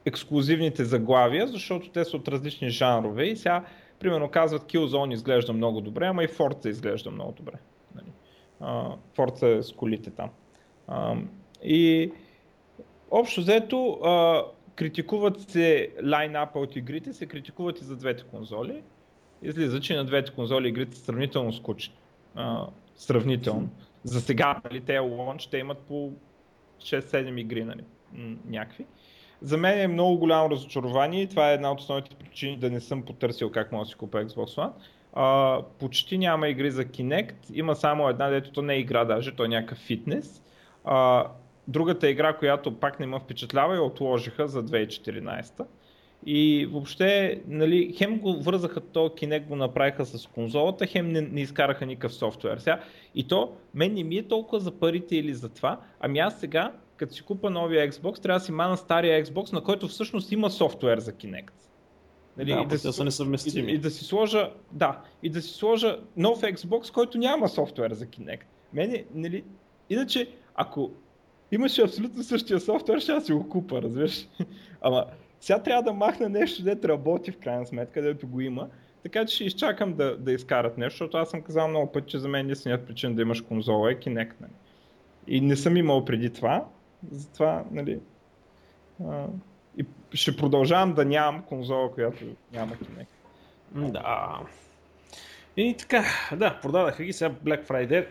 ексклюзивните заглавия, защото те са от различни жанрове и сега, примерно, казват Killzone изглежда много добре, ама и Forza изглежда много добре. Е с колите там. А, и общо взето, а, критикуват се лайнапа от игрите, се критикуват и за двете конзоли. Излиза, че на двете конзоли игрите са сравнително скучни. А, сравнително. За сега, нали, те лонч, те имат по 6-7 игри, нали, някакви. За мен е много голямо разочарование и това е една от основните причини да не съм потърсил как мога да си купя Xbox One. А, почти няма игри за Kinect, има само една, дето то не е игра даже, то е някакъв фитнес. А, другата игра, която пак не ме впечатлява, я отложиха за 2014. И въобще, нали, хем го вързаха то, Kinect го направиха с конзолата, хем не, не изкараха никакъв софтуер. Сега, и то, мен не ми е толкова за парите или за това, ами аз сега, като си купа новия Xbox, трябва да си мана стария Xbox, на който всъщност има софтуер за Kinect. Нали, да, и да си, са несъвместими. И, и, да си сложа, да, и да си сложа нов Xbox, който няма софтуер за Kinect. Мене, нали, иначе, ако имаше абсолютно същия софтуер, ще си го купа, разбираш. Ама сега трябва да махна нещо, дето работи в крайна сметка, където го има. Така че ще изчакам да, да изкарат нещо, защото аз съм казал много пъти, че за мен единственият причин да имаш конзола е Kinect. Нали. И не съм имал преди това, затова, нали, а, ще продължавам да нямам конзола, която няма Kinect. Да. И така, да, продадаха ги сега Black Friday.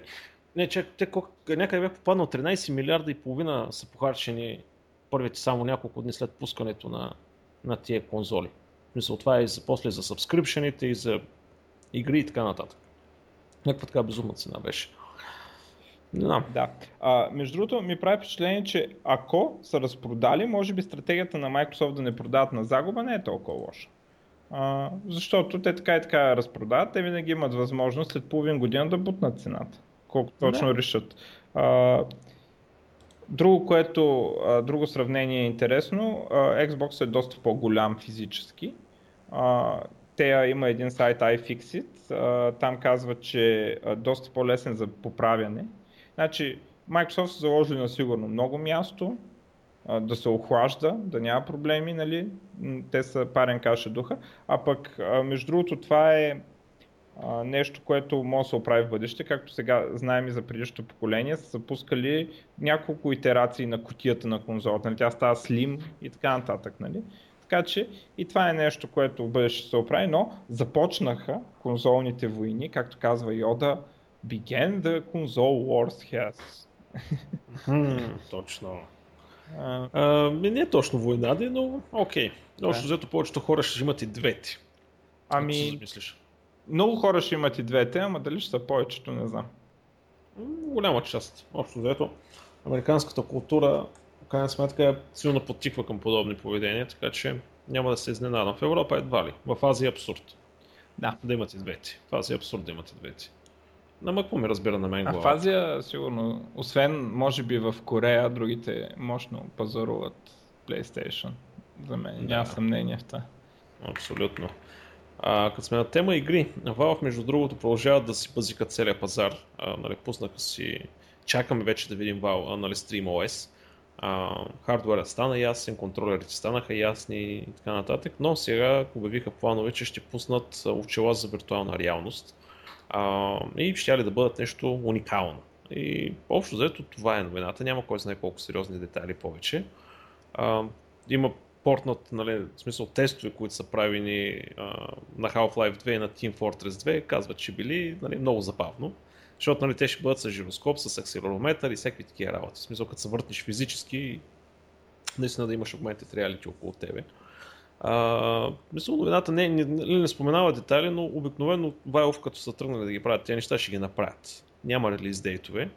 Не, че те някъде бях попаднал 13 милиарда и половина са похарчени първите само няколко дни след пускането на, на тия конзоли. Мисля, това е и за, после за сабскрипшените и за игри и така нататък. Някаква така безумна цена беше. Да. да. А, между другото, ми прави впечатление, че ако са разпродали, може би стратегията на Microsoft да не продават на загуба не е толкова лоша. А, защото те така и така разпродават, те винаги имат възможност след половин година да бутнат цената колко точно да. решат. А, друго, което, а, друго сравнение е интересно, а, Xbox е доста по-голям физически. А, те има един сайт iFixit, а, там казва, че е доста по-лесен за поправяне. Значи, Microsoft са заложили на сигурно много място, да се охлажда, да няма проблеми, нали? те са парен каша духа, а пък между другото това е нещо, което може да се оправи в бъдеще, както сега знаем и за предишното поколение, са пускали няколко итерации на котията на конзолата. Нали? Тя става слим и така нататък. Нали? Така че и това е нещо, което в бъдеще ще се оправи, но започнаха конзолните войни, както казва Йода, began the console wars has. Точно. А, а, не е точно война, но окей. Okay. Общо взето повечето хора ще имат и двете. Ами, много хора ще имат и двете, ама дали ще са повечето, не знам. Голяма част. Общо взето, американската култура, в крайна сметка, силно подтиква към подобни поведения, така че няма да се изненадам. В Европа едва ли. В Азия е абсурд. Да. Да имат и двете. В Азия е абсурд да имат и двете. Ама какво ми разбира на мен глава? А в Азия, сигурно, освен може би в Корея, другите мощно пазаруват PlayStation. За мен да. няма съмнение в това. Абсолютно. А, като сме на тема игри, Valve между другото продължават да си пазикат целият пазар. А, нали, пуснаха си, чакаме вече да видим Valve, нали, StreamOS. А, хардуерът стана ясен, контролерите станаха ясни и така нататък, но сега обявиха планове, че ще пуснат очила за виртуална реалност а, и ще ли да бъдат нещо уникално. И общо взето това е новината, няма кой знае колко сериозни детайли повече. А, има портнат, нали, в смисъл тестове, които са правени а, на Half-Life 2 и на Team Fortress 2, казват, че били нали, много забавно. Защото нали, те ще бъдат с жироскоп, с акселерометър и всякакви такива работи. В смисъл, като се въртнеш физически, наистина да имаш augmented reality около тебе. А, мисля, новината не, не, не, не споменава детайли, но обикновено Valve, като са тръгнали да ги правят тези неща, ще ги направят. Няма релиз дейтове.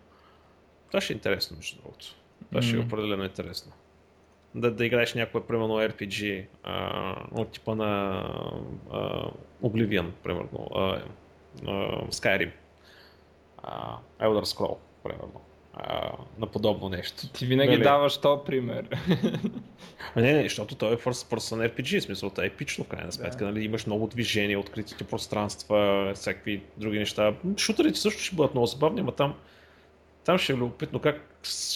Това ще е интересно, между другото. Това mm-hmm. ще е определено интересно да, да играеш някое, примерно, RPG а, от типа на а, Oblivion, примерно, а, а, Skyrim, а, Elder Scroll, примерно. А, на подобно нещо. Ти винаги Дали? даваш то пример. А не, не, защото той е first person RPG, смисъл, това е епично в крайна сметка, да. нали, имаш много движение, откритите пространства, всякакви други неща. Шутерите също ще бъдат много забавни, но там, там ще е любопитно как,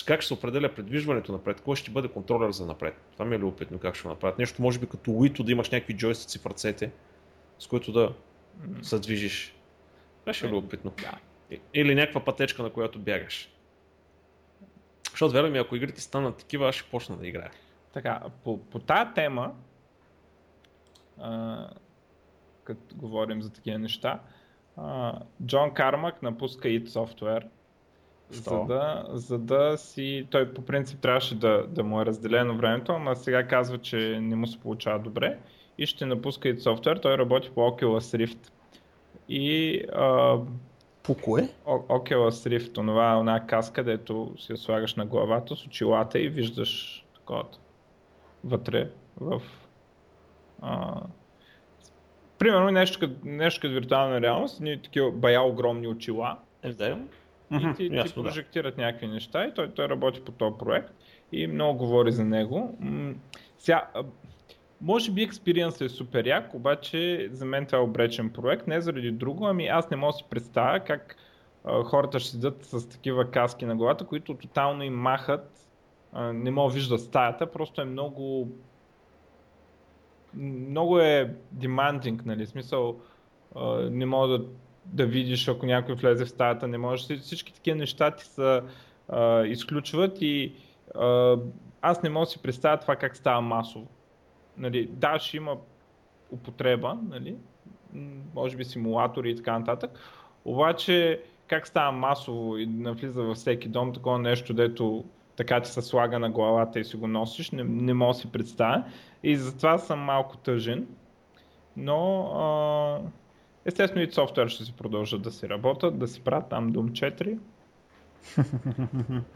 как ще се определя предвижването напред, кой ще бъде контролер за напред. Това ми е любопитно как ще направят. Нещо може би като Уито да имаш някакви джойстици в ръцете, с които да се движиш. Това ще е любопитно. Да. Или някаква пътечка, на която бягаш. Защото вярвам ако игрите станат такива, аз ще почна да играя. Така, по, по тая тема, а, като говорим за такива неща, а, Джон Кармак напуска id Software, за да, за да си... Той по принцип трябваше да, да му е разделено времето, но сега казва, че не му се получава добре и ще напуска id Software. Той работи по Oculus Rift. И а, по кое? Oculus Rift, това е една каска, където си я слагаш на главата с очилата и виждаш такова вътре в... А... Примерно нещо като, нещо като виртуална реалност, ние такива бая огромни очила. Е, да. И ти, ти прожектират да. някакви неща и той, той работи по този проект и много говори за него. Сега, може би експириенсът е супер як, обаче за мен това е обречен проект, не заради друго, ами аз не мога да си представя как а, хората ще седят с такива каски на главата, които тотално им махат, а, не мога да виждат стаята, просто е много много е demanding, нали, смисъл а, не мога да, да видиш ако някой влезе в стаята, не можеш, всички такива неща ти се изключват и а, аз не мога да си представя това как става масово нали, да, ще има употреба, нали, може би симулатори и така нататък, обаче как става масово и навлиза във всеки дом такова нещо, дето така че се слага на главата и си го носиш, не, не мога да си представя. И затова съм малко тъжен. Но а, естествено и софтуер ще си продължат да си работят, да си правят там Doom 4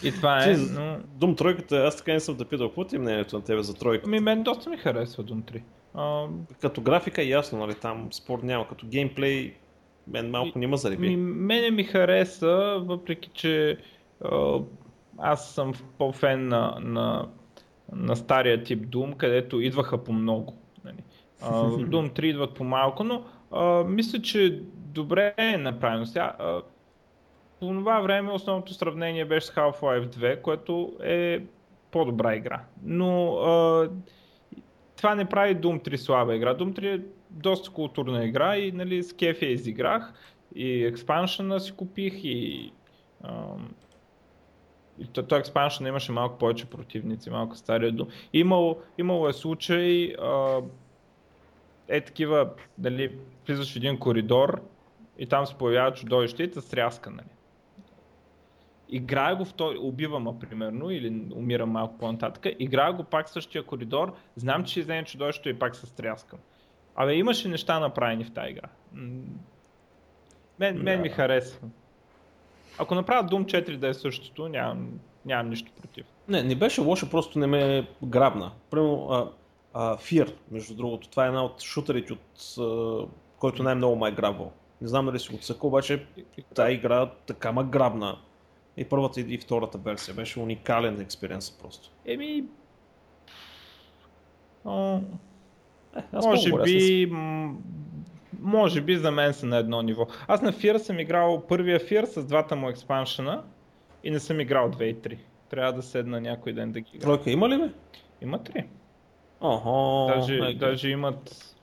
и това е. Но... Дум тройката, аз така не съм да питал. Какво ти е мнението на тебе за тройката? Ми, мен доста ми харесва Дум 3. А... Като графика е ясно, нали, там спор няма. Като геймплей, мен малко няма зареби. Ми, мене ми хареса, въпреки че а, аз съм по-фен на, на, на стария тип Doom, където идваха по много. Нали. А, в Doom 3 идват по малко, но а, мисля, че добре е направено. Сега, а, по това време основното сравнение беше с Half-Life 2, което е по-добра игра. Но а, това не прави Doom 3 слаба игра. Doom 3 е доста културна игра и нали, с кеф я изиграх и експаншена си купих и а, и то, то експаншен имаше малко повече противници, малко стария Doom. Имало, имало е случай а, е такива, дали влизаш в един коридор и там се появява чудовище и те стряска, нали играя го втори, убивам примерно или умирам малко по-нататък, играя го пак същия коридор, знам, че излезе чудовището и пак се стряскам. Абе, имаше неща направени в тази игра. Мен, мен ми харесва. Ако направя Doom 4 да е същото, нямам, нямам нищо против. Не, не беше лошо, просто не ме грабна. Примерно, а, а, Fear, между другото, това е една от шутерите, от, а, който най-много ме е грабвал. Не знам дали си го цъка, обаче тази игра така ма грабна и първата и втората версия. Беше уникален експириенс просто. Еми... О... Е, може би... Може би за мен са на едно ниво. Аз на Фир съм играл първия Фир с двата му експаншена и не съм играл 2 и 3. Трябва да седна някой ден да ги играм. Тройка има ли бе? Има 3. Охо, даже, даже имат...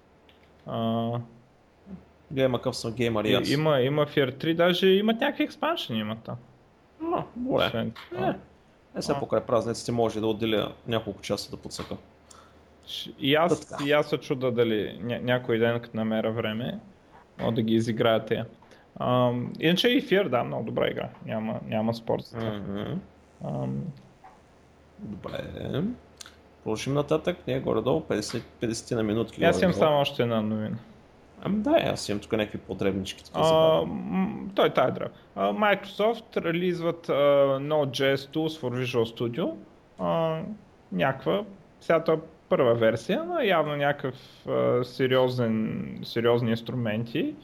А... Гледай, къв съм геймър и аз. Има, има Fear 3, даже имат някакви експаншени имат там. Но, добре. Е, е сега покрай празниците може да отделя няколко часа да подсъка. И аз, и аз се чуда дали ня- някой ден, като намеря време, мога да ги изиграя те. Иначе и Fear, да, много добра игра. Няма, няма спор за това. Mm-hmm. Добре. Продължим нататък. Ние горе-долу 50, 50 на минутки. Аз имам само още една новина. Ами да, аз имам тук някакви подребнички. А, той тая древ. Microsoft релизват uh, Node.js Tools for Visual Studio. Uh, някаква, сега това е първа версия, но явно някакъв uh, сериозен, сериозни инструменти.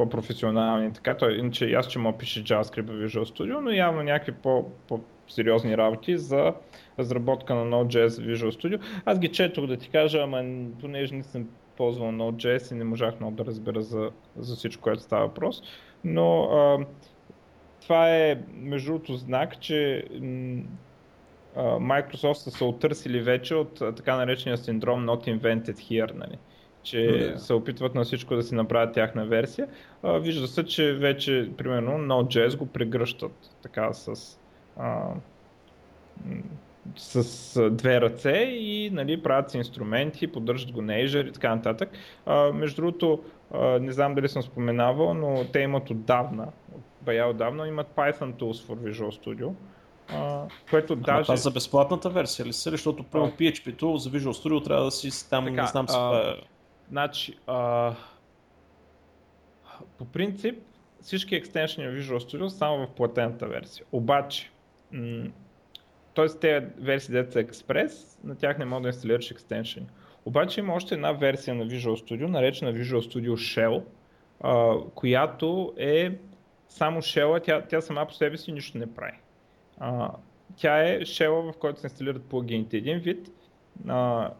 по-професионални. Така, той, иначе аз че му пише JavaScript в Visual Studio, но явно някакви по, по-сериозни работи за разработка на Node.js Visual Studio. Аз ги четох да ти кажа, ама понеже не съм ползвал Node.js и не можах много да разбера за, за всичко, което става въпрос. Но а, това е между другото знак, че а, Microsoft са се отърсили вече от а, така наречения синдром Not Invented Here. Нали? че yeah. се опитват на всичко да си направят тяхна версия. А, вижда се, че вече, примерно, Node.js го прегръщат така с, а, с две ръце и нали, правят си инструменти, поддържат го на Azure и така нататък. А, между другото, а, не знам дали съм споменавал, но те имат отдавна, бая отдавна, имат Python Tools for Visual Studio. Uh, което даже... Това за безплатната версия ли са? Защото прямо PHP-то за Visual Studio трябва да си там, така, не знам си uh, Значи, а, по принцип, всички екстеншени в Visual Studio са само в платената версия. Обаче, м- т.е. тези версии, са Express, на тях не може да инсталираш екстеншени. Обаче има още една версия на Visual Studio, наречена Visual Studio Shell, а, която е само Shell, тя, тя сама по себе си нищо не прави. А, тя е Shell, в който се инсталират плагините. Един вид, а,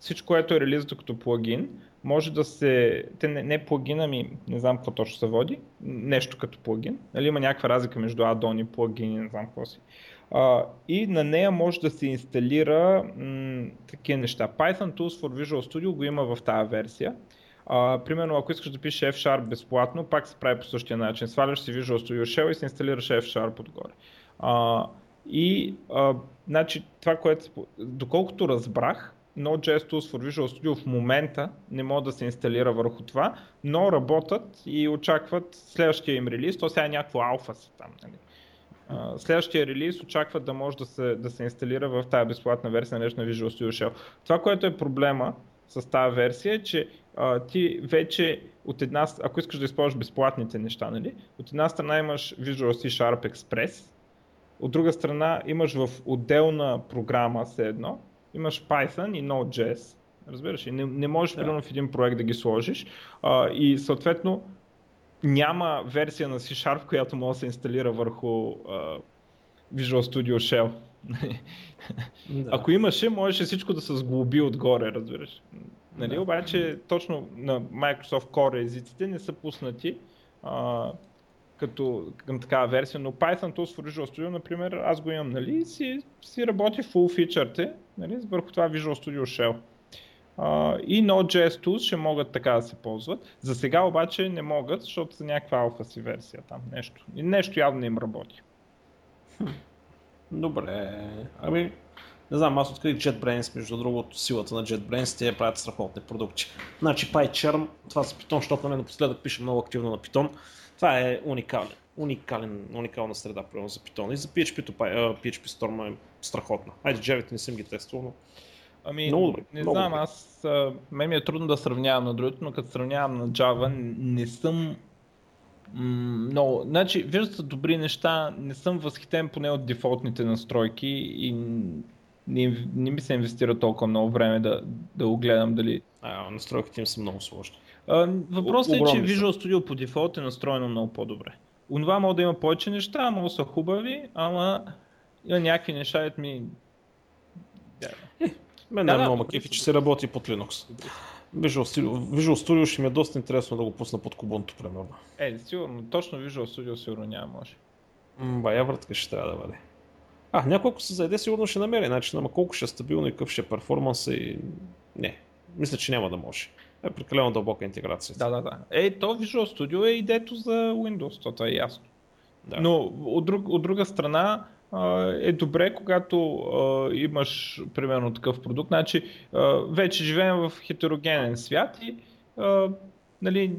всичко, което е релизнато като плагин, може да се, те не, не плагин, ами не знам какво точно се води, нещо като плагин, нали, има някаква разлика между адони, плагини, не знам какво си. И на нея може да се инсталира м- такива неща. Python Tools for Visual Studio го има в тази версия. А, примерно, ако искаш да пишеш F-Sharp безплатно, пак се прави по същия начин. Сваляш си Visual Studio Shell и се инсталираш F-Sharp отгоре. А, и а, значи, това, което, доколкото разбрах, Node.js Tools for Visual Studio в момента не може да се инсталира върху това, но работят и очакват следващия им релиз, то сега е някакво алфа си там. Нали? Следващия релиз очакват да може да се, да се инсталира в тази безплатна версия, наречена Visual Studio Shell. Това, което е проблема с тази версия е, че uh, ти вече от една, ако искаш да използваш безплатните неща, нали? от една страна имаш Visual C Sharp Express, от друга страна имаш в отделна програма все едно, имаш Python и Node.js. Разбираш ли? Не, не можеш да. примерно в един проект да ги сложиш а, и съответно няма версия на C-Sharp, която може да се инсталира върху а, Visual Studio Shell. да. Ако имаше, можеше всичко да се сглоби отгоре, разбираш. Нали? Да. Обаче точно на Microsoft Core езиците не са пуснати а, като към такава версия, но Python Tools for Visual Studio, например, аз го имам, нали, си, си работи full фичърте, нали, върху това Visual Studio Shell. И Node.js Tools ще могат така да се ползват. За сега обаче не могат, защото са някаква алфа си версия там, нещо. Нещо явно не им работи. Добре, ами не знам, аз открих JetBrains, между другото, силата на JetBrains, те правят страхотни продукти. Значи PyCharm, това с Python, защото нали, напоследък пише много активно на Python. Това е уникален, уникален, уникална среда, примерно за Python. И за PHP, PHP Storm е страхотна. Айде, Java не съм ги тествал, но Ами, много добре, не много знам, добре. аз, мен ми е трудно да сравнявам на другото, но като сравнявам на Java, не съм много, значи, виждат се добри неща, не съм възхитен поне от дефолтните настройки и не, не ми се инвестира толкова много време да, да го гледам дали... А, настройките им са много сложни. Въпросът е, че Visual Studio по дефолт е настроено много по-добре. Онова може да има повече неща, много са хубави, ама има някакви неща, ми... Мен да, е много да, че се работи под Linux. Visual Studio, Visual Studio ще ми е доста интересно да го пусна под Kubuntu, примерно. Е, сигурно, точно Visual Studio сигурно няма, може. Бая вратка ще трябва да бъде. А, няколко се заеде, сигурно ще намери начин, ама колко ще е стабилно и какъв ще е перформанс и... Не, мисля, че няма да може. Е прекалено дълбока интеграция. Да, да, да. Е, то Visual Studio е идето за Windows, това е ясно. Да. Но от, друг, от друга страна е добре, когато а, имаш примерно такъв продукт. Значи, а, вече живеем в хетерогенен свят и а, нали,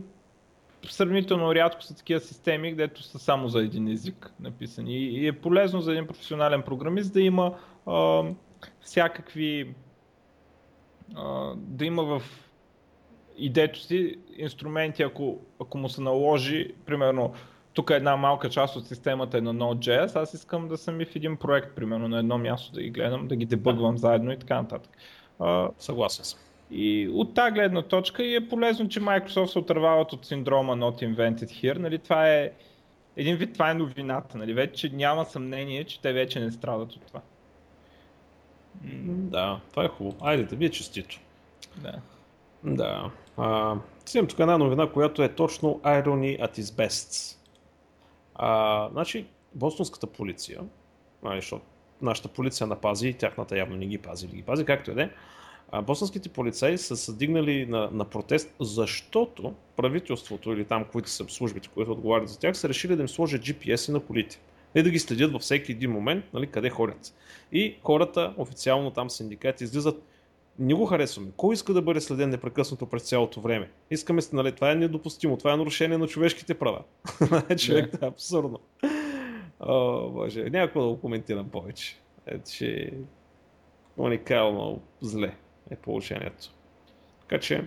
сравнително рядко са такива системи, където са само за един език написани. И е полезно за един професионален програмист да има а, всякакви а, да има в идето си инструменти, ако, ако му се наложи, примерно, тук една малка част от системата е на Node.js, аз искам да съм и в един проект, примерно, на едно място да ги гледам, да ги дебъгвам заедно и така нататък. А, Съгласен съм. И от тази гледна точка и е полезно, че Microsoft се отървават от синдрома Not Invented Here. Нали, това е един вид, това е новината. Нали, вече няма съмнение, че те вече не страдат от това. Да, това е хубаво. Айде да ви е честито. Да. Да. А, тук една новина, която е точно irony at its best. А, значи, бостонската полиция, а, защото нашата полиция напази тяхната явно не ги пази или ги пази, както и да е. Босонските полицаи са съдигнали на, на протест, защото правителството или там, които са службите, които отговарят за тях, са решили да им сложат GPS на колите. И да ги следят във всеки един момент, нали, къде ходят. И хората, официално там синдикати, излизат не го харесваме. Кой иска да бъде следен непрекъснато през цялото време? Искаме, нали, това е недопустимо, това е нарушение на човешките права. Човек, това е абсурдно. О, боже, няма да го коментирам повече. Ето, че уникално зле е положението. Така че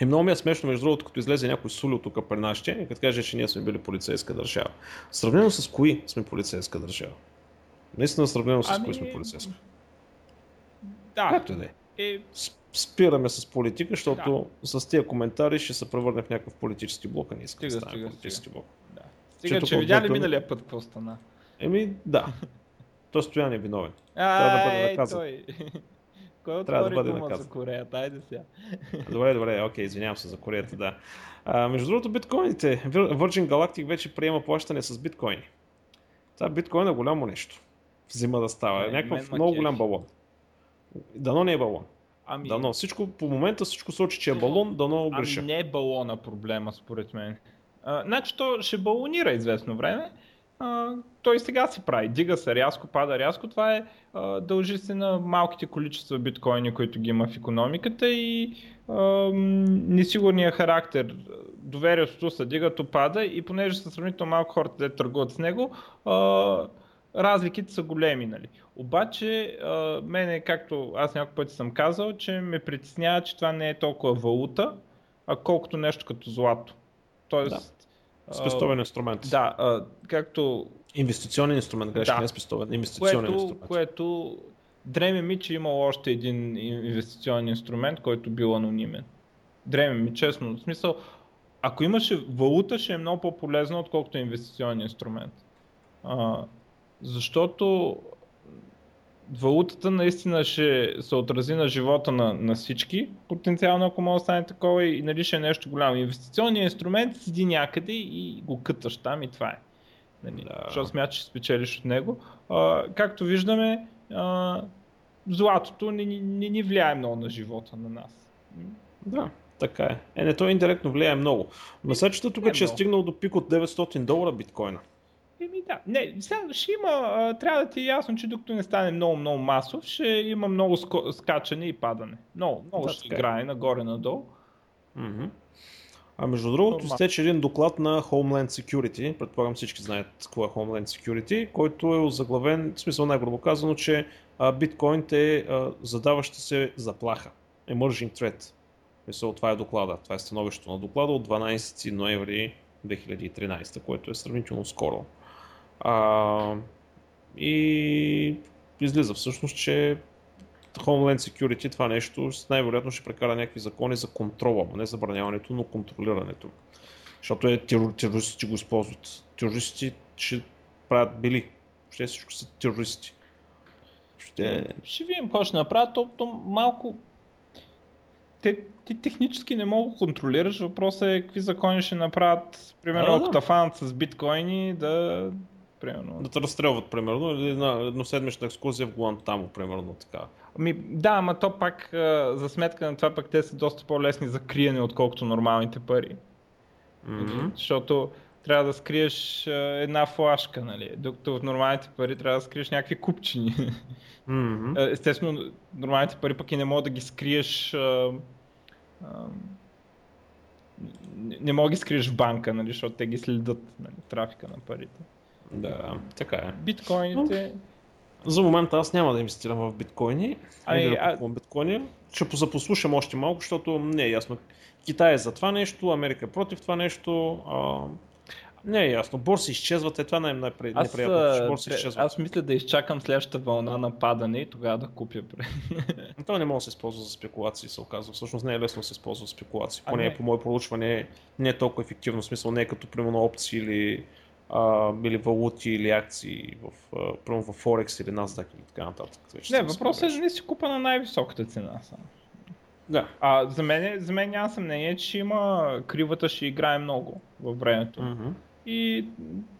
и много ми е смешно, между другото, като излезе някой сули от тук при нашите и като каже, че ние сме били полицейска държава. Сравнено с кои сме полицейска държава? Наистина сравнено с ами... кои сме полицейска? Да. Както да е. Спираме с политика, защото да. с тия коментари ще се превърне в някакъв политически блок, а не искам да стане политически блок. Да. Стига, че, че видя ли миналия път какво стана? Еми, да. Той стоян е виновен. Трябва да бъде наказан. Той. Кой Трябва да бъде наказан. за Кореята? Айде сега. Добре, добре, окей, извинявам се за Кореята, да. А, между другото, биткоините. Virgin Galactic вече приема плащане с биткоини. Това биткоин е голямо нещо. Взима да става. Е, някакъв много голям балон. Дано не е балон. Ами... Дано. Всичко, по момента всичко сочи, че е балон, дано греша. Ами не е балона проблема, според мен. А, значи то ще балонира известно време, а, той сега се прави. Дига се рязко, пада рязко. Това е а, дължи се на малките количества биткоини, които ги има в економиката и а, несигурния характер. Доверието се дига, то пада и понеже са сравнително малко хората да търгуват с него, а, разликите са големи. Нали. Обаче, а, мене, както аз няколко пъти съм казал, че ме притеснява, че това не е толкова валута, а колкото нещо като злато. Тоест, Спестовен инструмент. Да, а, както... Инвестиционен инструмент, грешка, да. не спестовен, инвестиционен което, инструмент. Което дреме ми, че имал още един инвестиционен инструмент, който бил анонимен. Дреме ми, честно. В смисъл, ако имаше валута, ще е много по-полезно, отколкото инвестиционен инструмент. А, защото валутата наистина ще се отрази на живота на, на всички, потенциално ако може да стане такова и нали ще е нещо голямо. Инвестиционният инструмент седи някъде и го къташ там и това е. Нали, да. Защото смяташ, че спечелиш от него. А, както виждаме, а, златото не, не, не ни влияе много на живота на нас. Да, така е. Е, не, той индиректно влияе много. Масачета тук, е че е стигнал до пик от 900 долара биткоина. Еми да. Не, сега ще има, а, трябва да ти е ясно, че докато не стане много, много масов, ще има много ско, скачане и падане. Много, много да, ще е. играе нагоре-надолу. Mm-hmm. А между другото, стече един доклад на Homeland Security, предполагам всички знаят какво е Homeland Security, който е озаглавен, в смисъл най-грубо казано, че а, биткоин е а, задаваща се заплаха. Emerging threat. Мисъл, това е доклада, това е становището на доклада от 12 ноември 2013, което е сравнително скоро. А, и излиза всъщност, че Homeland Security това нещо най-вероятно ще прекара някакви закони за контрола, не забраняването, но контролирането. Защото е терористите го използват. Терористи ще правят били. Ще всичко са терористи. Ще, ще видим какво ще направят. То, то малко те, ти технически не мога да контролираш. Въпросът е какви закони ще направят, примерно, ако да. с биткоини, да примерно. Да те разстрелват, примерно, или на едноседмична екскурзия в Гуантамо, примерно така. Ами, да, ама то пак за сметка на това пък те са доста по-лесни за криене, отколкото нормалните пари. Mm-hmm. Защото трябва да скриеш една флашка, нали? Докато в нормалните пари трябва да скриеш някакви купчини. Mm-hmm. Естествено, нормалните пари пък и не мога да ги скриеш а, а, не мога да ги скриеш в банка, нали, защото те ги следят, нали, трафика на парите. Да, така е. Биткоините... За момента аз няма да инвестирам в биткоини. Да а... биткоини. Ще запослушам още малко, защото не е ясно. Китай е за това нещо, Америка е против това нещо. А... Не е ясно. Борси изчезват, е това най- неприятно. Борси изчезват. Аз мисля да изчакам следващата вълна на падане и тогава да купя. Това не може да се използва за спекулации, се оказва. Всъщност не е лесно да се използва за спекулации. Поне по мое проучване не е толкова ефективно. В смисъл не е като примерно опции или, а, или валути или акции в, а, в Форекс или NASDAQ или така нататък. Не, въпросът е да не си купа на най-високата цена. Само. Да. А за мен, за мен няма съмнение, че има кривата ще играе много във времето. Mm-hmm. И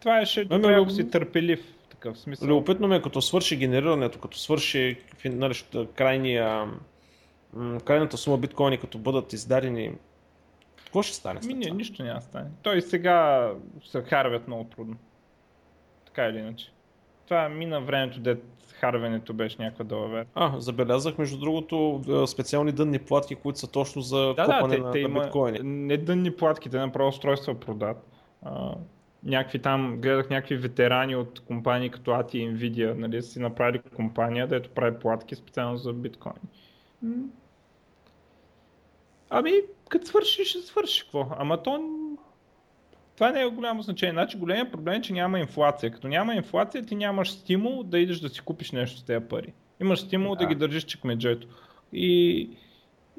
това е ще добре, ако си търпелив. Такъв смисъл. Любопитно ми е, като свърши генерирането, като свърши нали, крайния, крайната сума биткоини, като бъдат издадени, какво ще стане? Ми, не, нищо няма да стане. Той сега се харвят много трудно. Така или иначе. Това мина времето, де харвенето беше някаква далавера. А, забелязах между другото специални дънни платки, които са точно за да, да, те, на, те на биткоини. Не дънни платки, те направо устройства продат. А, някакви там, гледах някакви ветерани от компании като ATI и Nvidia, нали, си направили компания, дето прави платки специално за биткоини. Ами, като свърши, ще свърши какво. Ама то това не е голямо значение. Значи големият проблем е, че няма инфлация. Като няма инфлация, ти нямаш стимул да идеш да си купиш нещо с тези пари. Имаш стимул да, да ги държиш чекмеджето. И,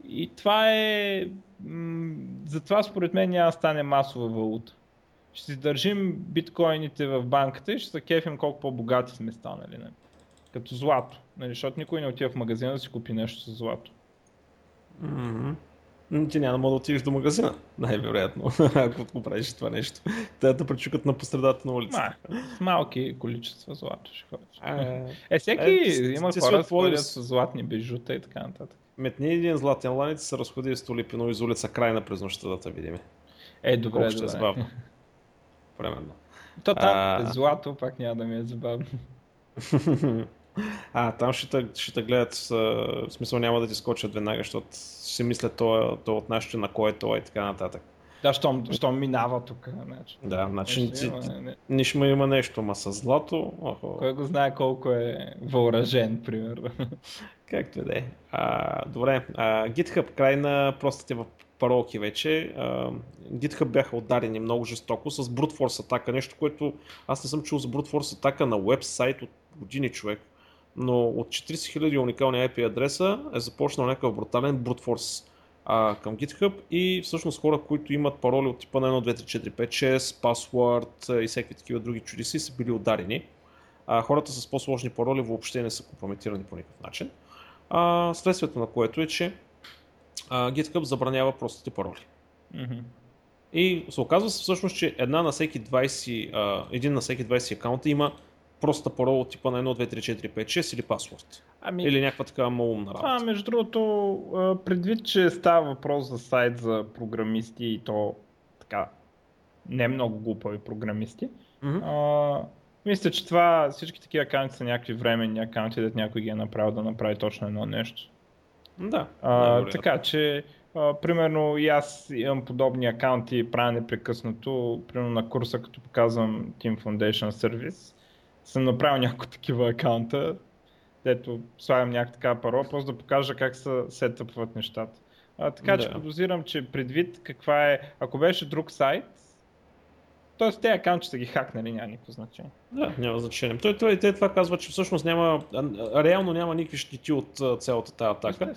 и това е... М- затова според мен няма да стане масова валута. Ще си държим биткоините в банката и ще се кефим колко по-богати сме станали. Не? Нали? Като злато. Нали? Защото никой не отива в магазина да си купи нещо с злато. Mm-hmm ти няма да отидеш до магазина, най-вероятно, ако го правиш това нещо. Те да пречукат на посредата на улицата. с малки количества злато ще ходиш. е, всеки е, има хора, ходят с златни бижута и така нататък. Метни един златен ланец се разходи с Толипино из улица крайна през нощта да те видим. Е, добре, Колко ще е забавно. Примерно. То там а... злато пак няма да ми е забавно. А, там ще те, ще те гледат, в смисъл няма да ти скочат веднага, защото си мислят то, то от нашите на кой е това и така нататък. Да, щом, щом минава тук. Значи. Да, значи нещо има, има нещо, ма с злато. Охо. Кой го знае колко е въоръжен, примерно. Както и да е. Добре, а, GitHub, край на простите в паролки вече. А, GitHub бяха ударени много жестоко с Brute Force атака, нещо, което аз не съм чул за Brute Force атака на вебсайт от години човек но от 40 000 уникални IP адреса е започнал някакъв брутален force а, към GitHub и всъщност хора, които имат пароли от типа на 1, 2, 3, 4, 5, 6, password и всеки такива други чудеси са били ударени. А, хората с по-сложни пароли въобще не са компрометирани по никакъв начин. А, следствието на което е, че а, GitHub забранява простите пароли. Mm-hmm. И се оказва всъщност, че една на всеки 20, а, един на всеки 20 акаунта има проста парола типа на 1, 2, 3, 4, 5, 6 или паспорт. Ами, или някаква такава малумна работа. Това, между другото, предвид, че става въпрос за сайт за програмисти и то така не много глупави програмисти, mm-hmm. а, мисля, че това всички такива акаунти са някакви временни акаунти, да някой ги е направил да направи точно едно нещо. Да. А, така че, а, примерно и аз имам подобни акаунти, правя непрекъснато, примерно на курса, като показвам Team Foundation Service, съм направил няколко такива акаунта, дето слагам някаква такава парола, просто да покажа как се сетъпват нещата. А, така да. че подозирам, че предвид каква е, ако беше друг сайт, т.е. те акаунти са ги хакнали, няма никакво значение. Да, няма значение. Той, той, той това казва, че всъщност няма, реално няма никакви щити от цялата тази атака.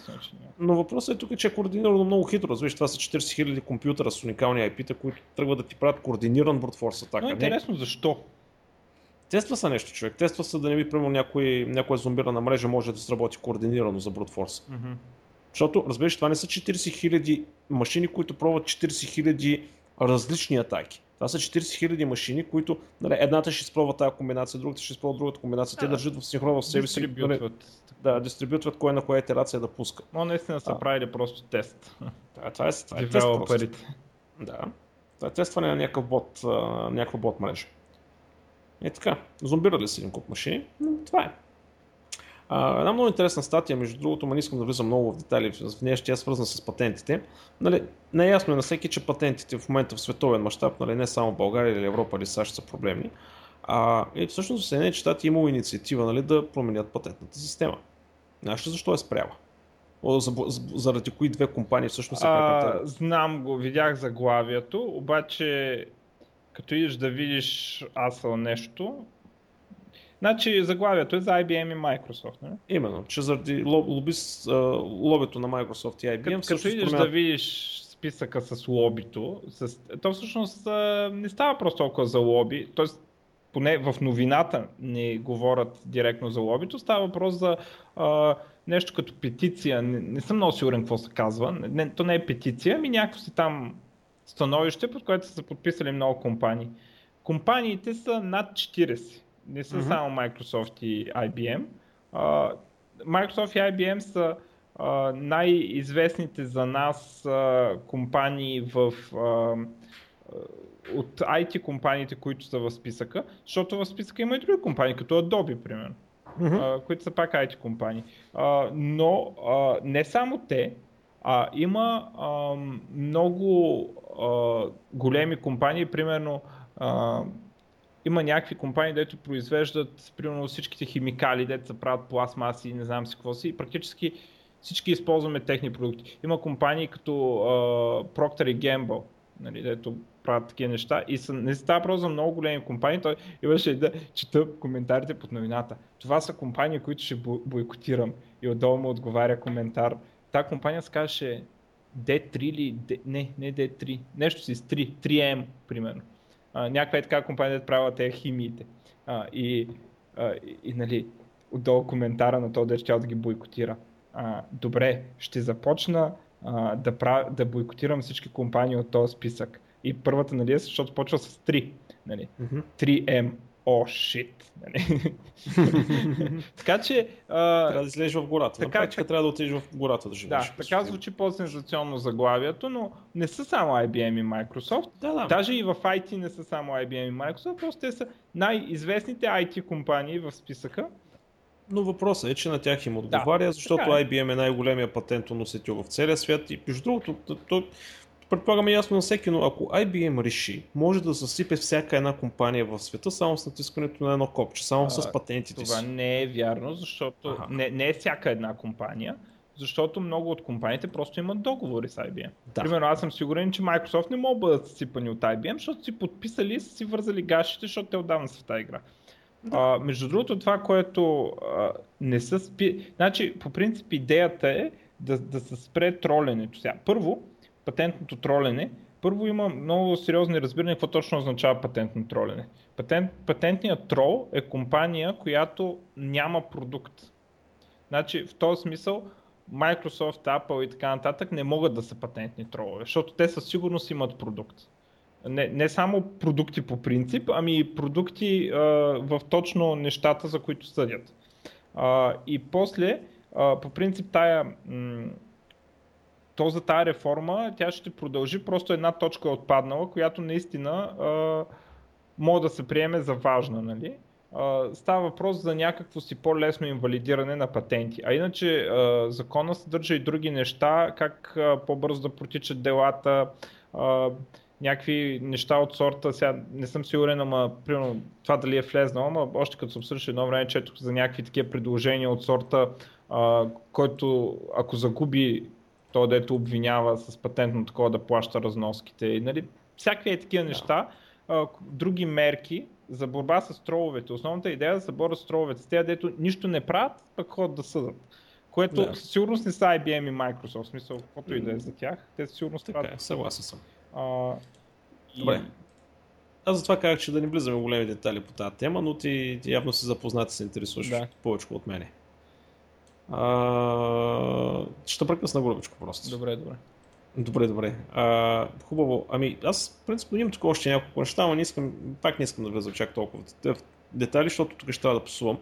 Но въпросът е тук, че е координирано много хитро. Разбираш, това са 40 000 компютъра с уникални IP-та, които тръгват да ти правят координиран брутфорс атака. Но интересно защо? Тества са нещо, човек. Тества са да не би, примерно, някой, някоя зомбирана мрежа може да сработи координирано за Force. Mm-hmm. Защото, разбираш, това не са 40 000 машини, които пробват 40 000 различни атаки. Това са 40 000 машини, които нали, едната ще изпробва тази комбинация, другата ще изпробва другата комбинация. Те държат в синхрон в себе си. Нали, да, дистрибютват кой на коя итерация да пуска. Но наистина са правили просто тест. Да, това е, това е тест просто. Да. Това е тестване на някакъв бот, някаква бот мрежа. Е така, зомбирали са един куп машини, но това е. А, една много интересна статия, между другото, ма не искам да влизам много в детайли, в нея ще е свързана с патентите. Нали, не е ясно е на всеки, че патентите в момента в световен мащаб, нали, не само в България или Европа или САЩ са проблемни. А, и всъщност в Съединените щати е имало инициатива нали, да променят патентната система. Знаеш ли защо е спряла? заради кои две компании всъщност се прекратява? Знам го, видях заглавието, обаче като идеш да видиш асъл нещо, Значи заглавието е за IBM и Microsoft, не? Именно, че заради лобис, лобито на Microsoft и IBM... Като, като идеш да видиш списъка с лобито, с... то всъщност не става просто толкова за лоби, т.е. поне в новината не говорят директно за лобито, става въпрос за а, нещо като петиция, не, не съм много сигурен какво се казва, не, то не е петиция, ами някакво си там становище, под което са се подписали много компании. Компаниите са над 40, не са mm-hmm. само Microsoft и IBM. Microsoft и IBM са най-известните за нас компании в от IT компаниите, които са в списъка, защото в списъка има и други компании, като Adobe, примерно, mm-hmm. а, които са пак IT компании. А, но а, не само те, а има а, много а, големи компании, примерно а, има някакви компании, дето произвеждат примерно всичките химикали, дето се правят пластмаси не знам си какво си и практически всички използваме техни продукти. Има компании като uh, Procter Gamble, нали, дето правят такива неща и са, не става просто за много големи компании, той имаше да чета коментарите под новината. Това са компании, които ще бойкотирам и отдолу му отговаря коментар. Та компания се казваше D3 или D... не, не D3, нещо си с 3, 3M примерно. А, някаква е така компания да правила тези химиите. А, и, а, и, и, нали, отдолу коментара на този, да да ги бойкотира а, добре, ще започна а, да, прав... да бойкотирам всички компании от този списък. И първата, нали, е, защото почва с 3. Нали? Mm-hmm. 3M. О, шит. Нали? така че... А... Трябва да излезеш в гората. Така, На практика така... трябва да отидеш в гората да живееш. Да, така звучи по-сензационно заглавието, но не са само IBM и Microsoft. Да, да. Даже и в IT не са само IBM и Microsoft, просто те са най-известните IT компании в списъка но въпросът е, че на тях им отговаря, да, защото е. IBM е най-големия патентоносител в целия свят и между другото, то, предполагаме ясно на всеки, но ако IBM реши, може да засипе всяка една компания в света само с натискането на едно копче, само а, с патентите това си. Това не е вярно, защото не, не е всяка една компания, защото много от компаниите просто имат договори с IBM. Да. Примерно аз съм сигурен, че Microsoft не могат да бъдат сипани от IBM, защото си подписали и са си вързали гашите, защото те отдавна са в тази игра. Да. А, между другото, това, което а, не са спи... Значи, по принцип, идеята е да, да се спре троленето. Сега, първо, патентното тролене, първо има много сериозни разбирания какво точно означава патентно тролене. Патент, патентният трол е компания, която няма продукт. Значи, в този смисъл, Microsoft, Apple и така нататък не могат да са патентни тролове, защото те със сигурност имат продукт не, не само продукти по принцип, ами и продукти а, в точно нещата, за които съдят. А, и после, а, по принцип, тая, м- то за тая реформа, тя ще продължи, просто една точка е отпаднала, която наистина а, може да се приеме за важна. Нали? Uh, става въпрос за някакво си по-лесно инвалидиране на патенти. А иначе uh, закона съдържа и други неща, как uh, по-бързо да протичат делата, някакви неща от сорта, сега не съм сигурен, ама примерно това дали е влезнало, ама още като се обсъждаше едно време, четох за някакви такива предложения от сорта, а, който ако загуби то, дето обвинява с патентно такова да плаща разноските. И, нали, всякакви е такива неща, а, други мерки за борба с троловете. Основната идея е да се борят с троловете. С тези, дето нищо не правят, пък ходят да съдат. Което да. сигурно не са IBM и Microsoft, в смисъл, каквото и да е за тях. Те сигурно така е, съгласен съм. А, и... Добре. Аз затова казах, че да не влизаме в големи детали по тази тема, но ти, ти явно си запознат и се интересуваш да. повече от мене. А, ще прекъсна грубичко просто. Добре, добре. Добре, добре. А, хубаво. Ами аз, в принцип, имам тук още няколко неща, но не искам, пак не искам да влезам чак толкова в детайли, защото тук ще трябва да псувам.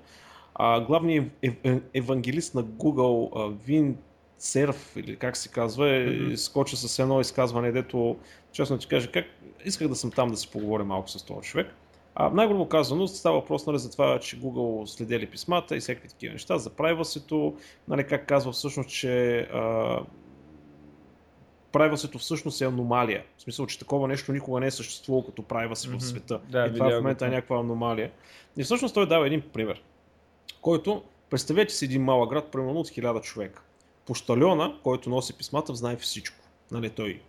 А, главният ев, ев, евангелист на Google, Вин Серф, или как се казва, е mm-hmm. скочи с едно изказване, дето, честно ти кажа, как исках да съм там да си поговоря малко с този човек. А, най-грубо казано, става въпрос нали, за това, че Google следели писмата и всякакви такива неща, за privacy нали, как казва всъщност, че а, privacy всъщност е аномалия. В смисъл, че такова нещо никога не е съществувало като privacy mm-hmm. в света. Да, и това в момента е някаква аномалия. И всъщност той дава един пример, който, представете си един малък град, примерно от 1000 човека. Пощальона, който носи писмата, знае всичко. Нали, той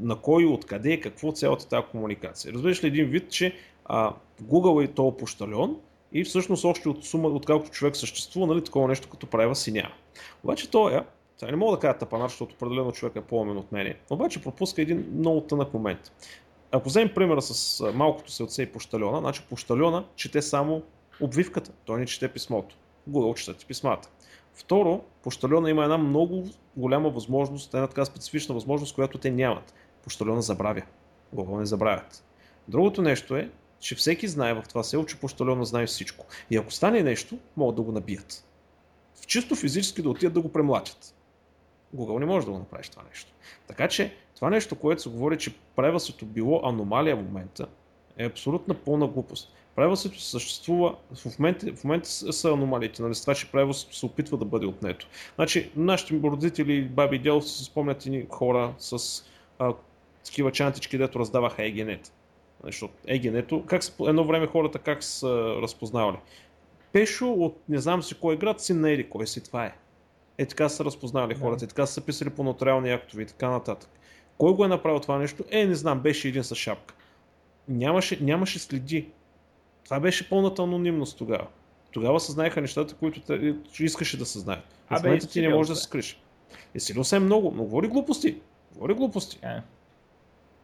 на кой, откъде, какво цялата тази комуникация. Разбираш ли един вид, че а, Google е този пощальон и всъщност още от сума, откакто човек съществува, нали, такова нещо като правила си няма. Обаче той е, сега не мога да кажа тапанар, защото определено човек е по-умен от мене, обаче пропуска един много тънък момент. Ако вземем примера с малкото се отсе и пощальона, значи пощальона чете само обвивката, той не чете писмото. Google чете ти писмата. Второ, пощальона има една много голяма възможност, една така специфична възможност, която те нямат. Пощальона забравя. Google не забравят. Другото нещо е, че всеки знае в това село, че пощальона знае всичко. И ако стане нещо, могат да го набият. В чисто физически да отидат да го премлачат. Google не може да го направиш това нещо. Така че това нещо, което се говори, че превъзето било аномалия в момента, е абсолютна пълна глупост. Превъзето съществува, в момента, в момента са аномалиите, нали, това, че превъзето се опитва да бъде отнето. Значи, нашите родители, баби и дядо се спомнят и хора с а, такива чантички, дето раздаваха егенет. Защото егенето, как са, едно време хората как са разпознавали? Пешо от не знам си кой град, си на Еди, кой си това е. Е така са разпознавали хората, е така са писали по нотариални актове и така нататък. Кой го е направил това нещо? Е, не знам, беше един с шапка. Нямаше, нямаше следи. Това беше пълната анонимност тогава. Тогава се знаеха нещата, които те, искаше да се знаят. А в момента ти не можеш да се скриш. И силил се е много, но говори глупости. Говори глупости. Yeah.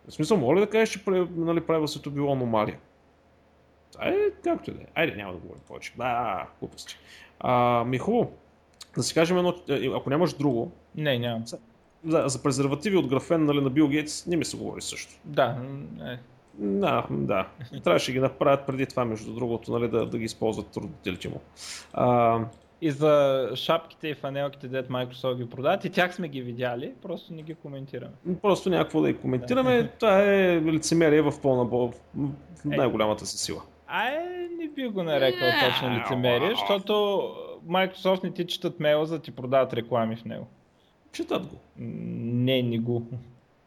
Е. В смисъл, моля да кажеш, че нали, правилството било аномалия. Това е както и да е. Айде, няма да говорим повече. Да, глупости. А, ми хубаво. Да си кажем едно, е, ако нямаш друго. Не, нямам. За, за презервативи от графен нали, на Бил Гейтс не ми се говори също. Да, е. Да, да. Трябваше ги направят преди това, между другото, нали, да, да ги използват родителите му. А, и за шапките и фанелките, дет Microsoft ги продават, и тях сме ги видяли, просто не ги коментираме. Просто някакво да ги коментираме, да. това е лицемерие в пълна в най-голямата си сила. Ай, не би го нарекал точно лицемерие, защото Microsoft не ти четат мейла, за да ти продават реклами в него. Четат го. Не, не го.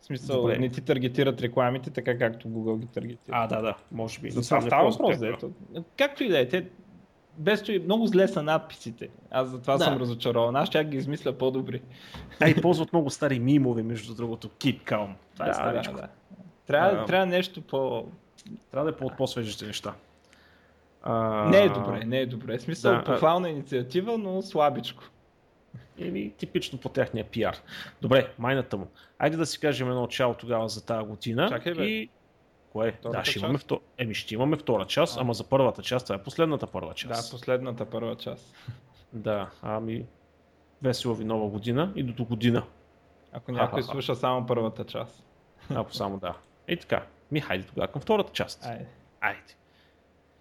В смисъл, Добре. не ти таргетират рекламите, така както Google ги таргетира. А, да, да, може би. За това става въпрос, да Както и да е, те без че много зле са надписите. Аз за това да. съм разочарован. Аз ще ги измисля по-добри. А и ползват много стари мимове, между другото. Keep calm. Това е да, е Да, да. Трябва, а, трябва нещо по... Трябва да е по, по-свежите неща. А... Не е добре, не е добре. В смисъл, да, похвална а... инициатива, но слабичко. Еми, типично по техния пиар. Добре, майната му. Айде да си кажем едно начало тогава за тази година. Чакай, бе. И... Кое? Втората да, ще имаме, втор... Еми, ще имаме втора част, а. ама за първата част, това е последната първа част. Да, последната първа част. Да, ами весело ви нова година и до, до година. Ако някой слуша само първата част. Ако само да. И така. Ми, хайде тогава към втората част. Айде. Айде.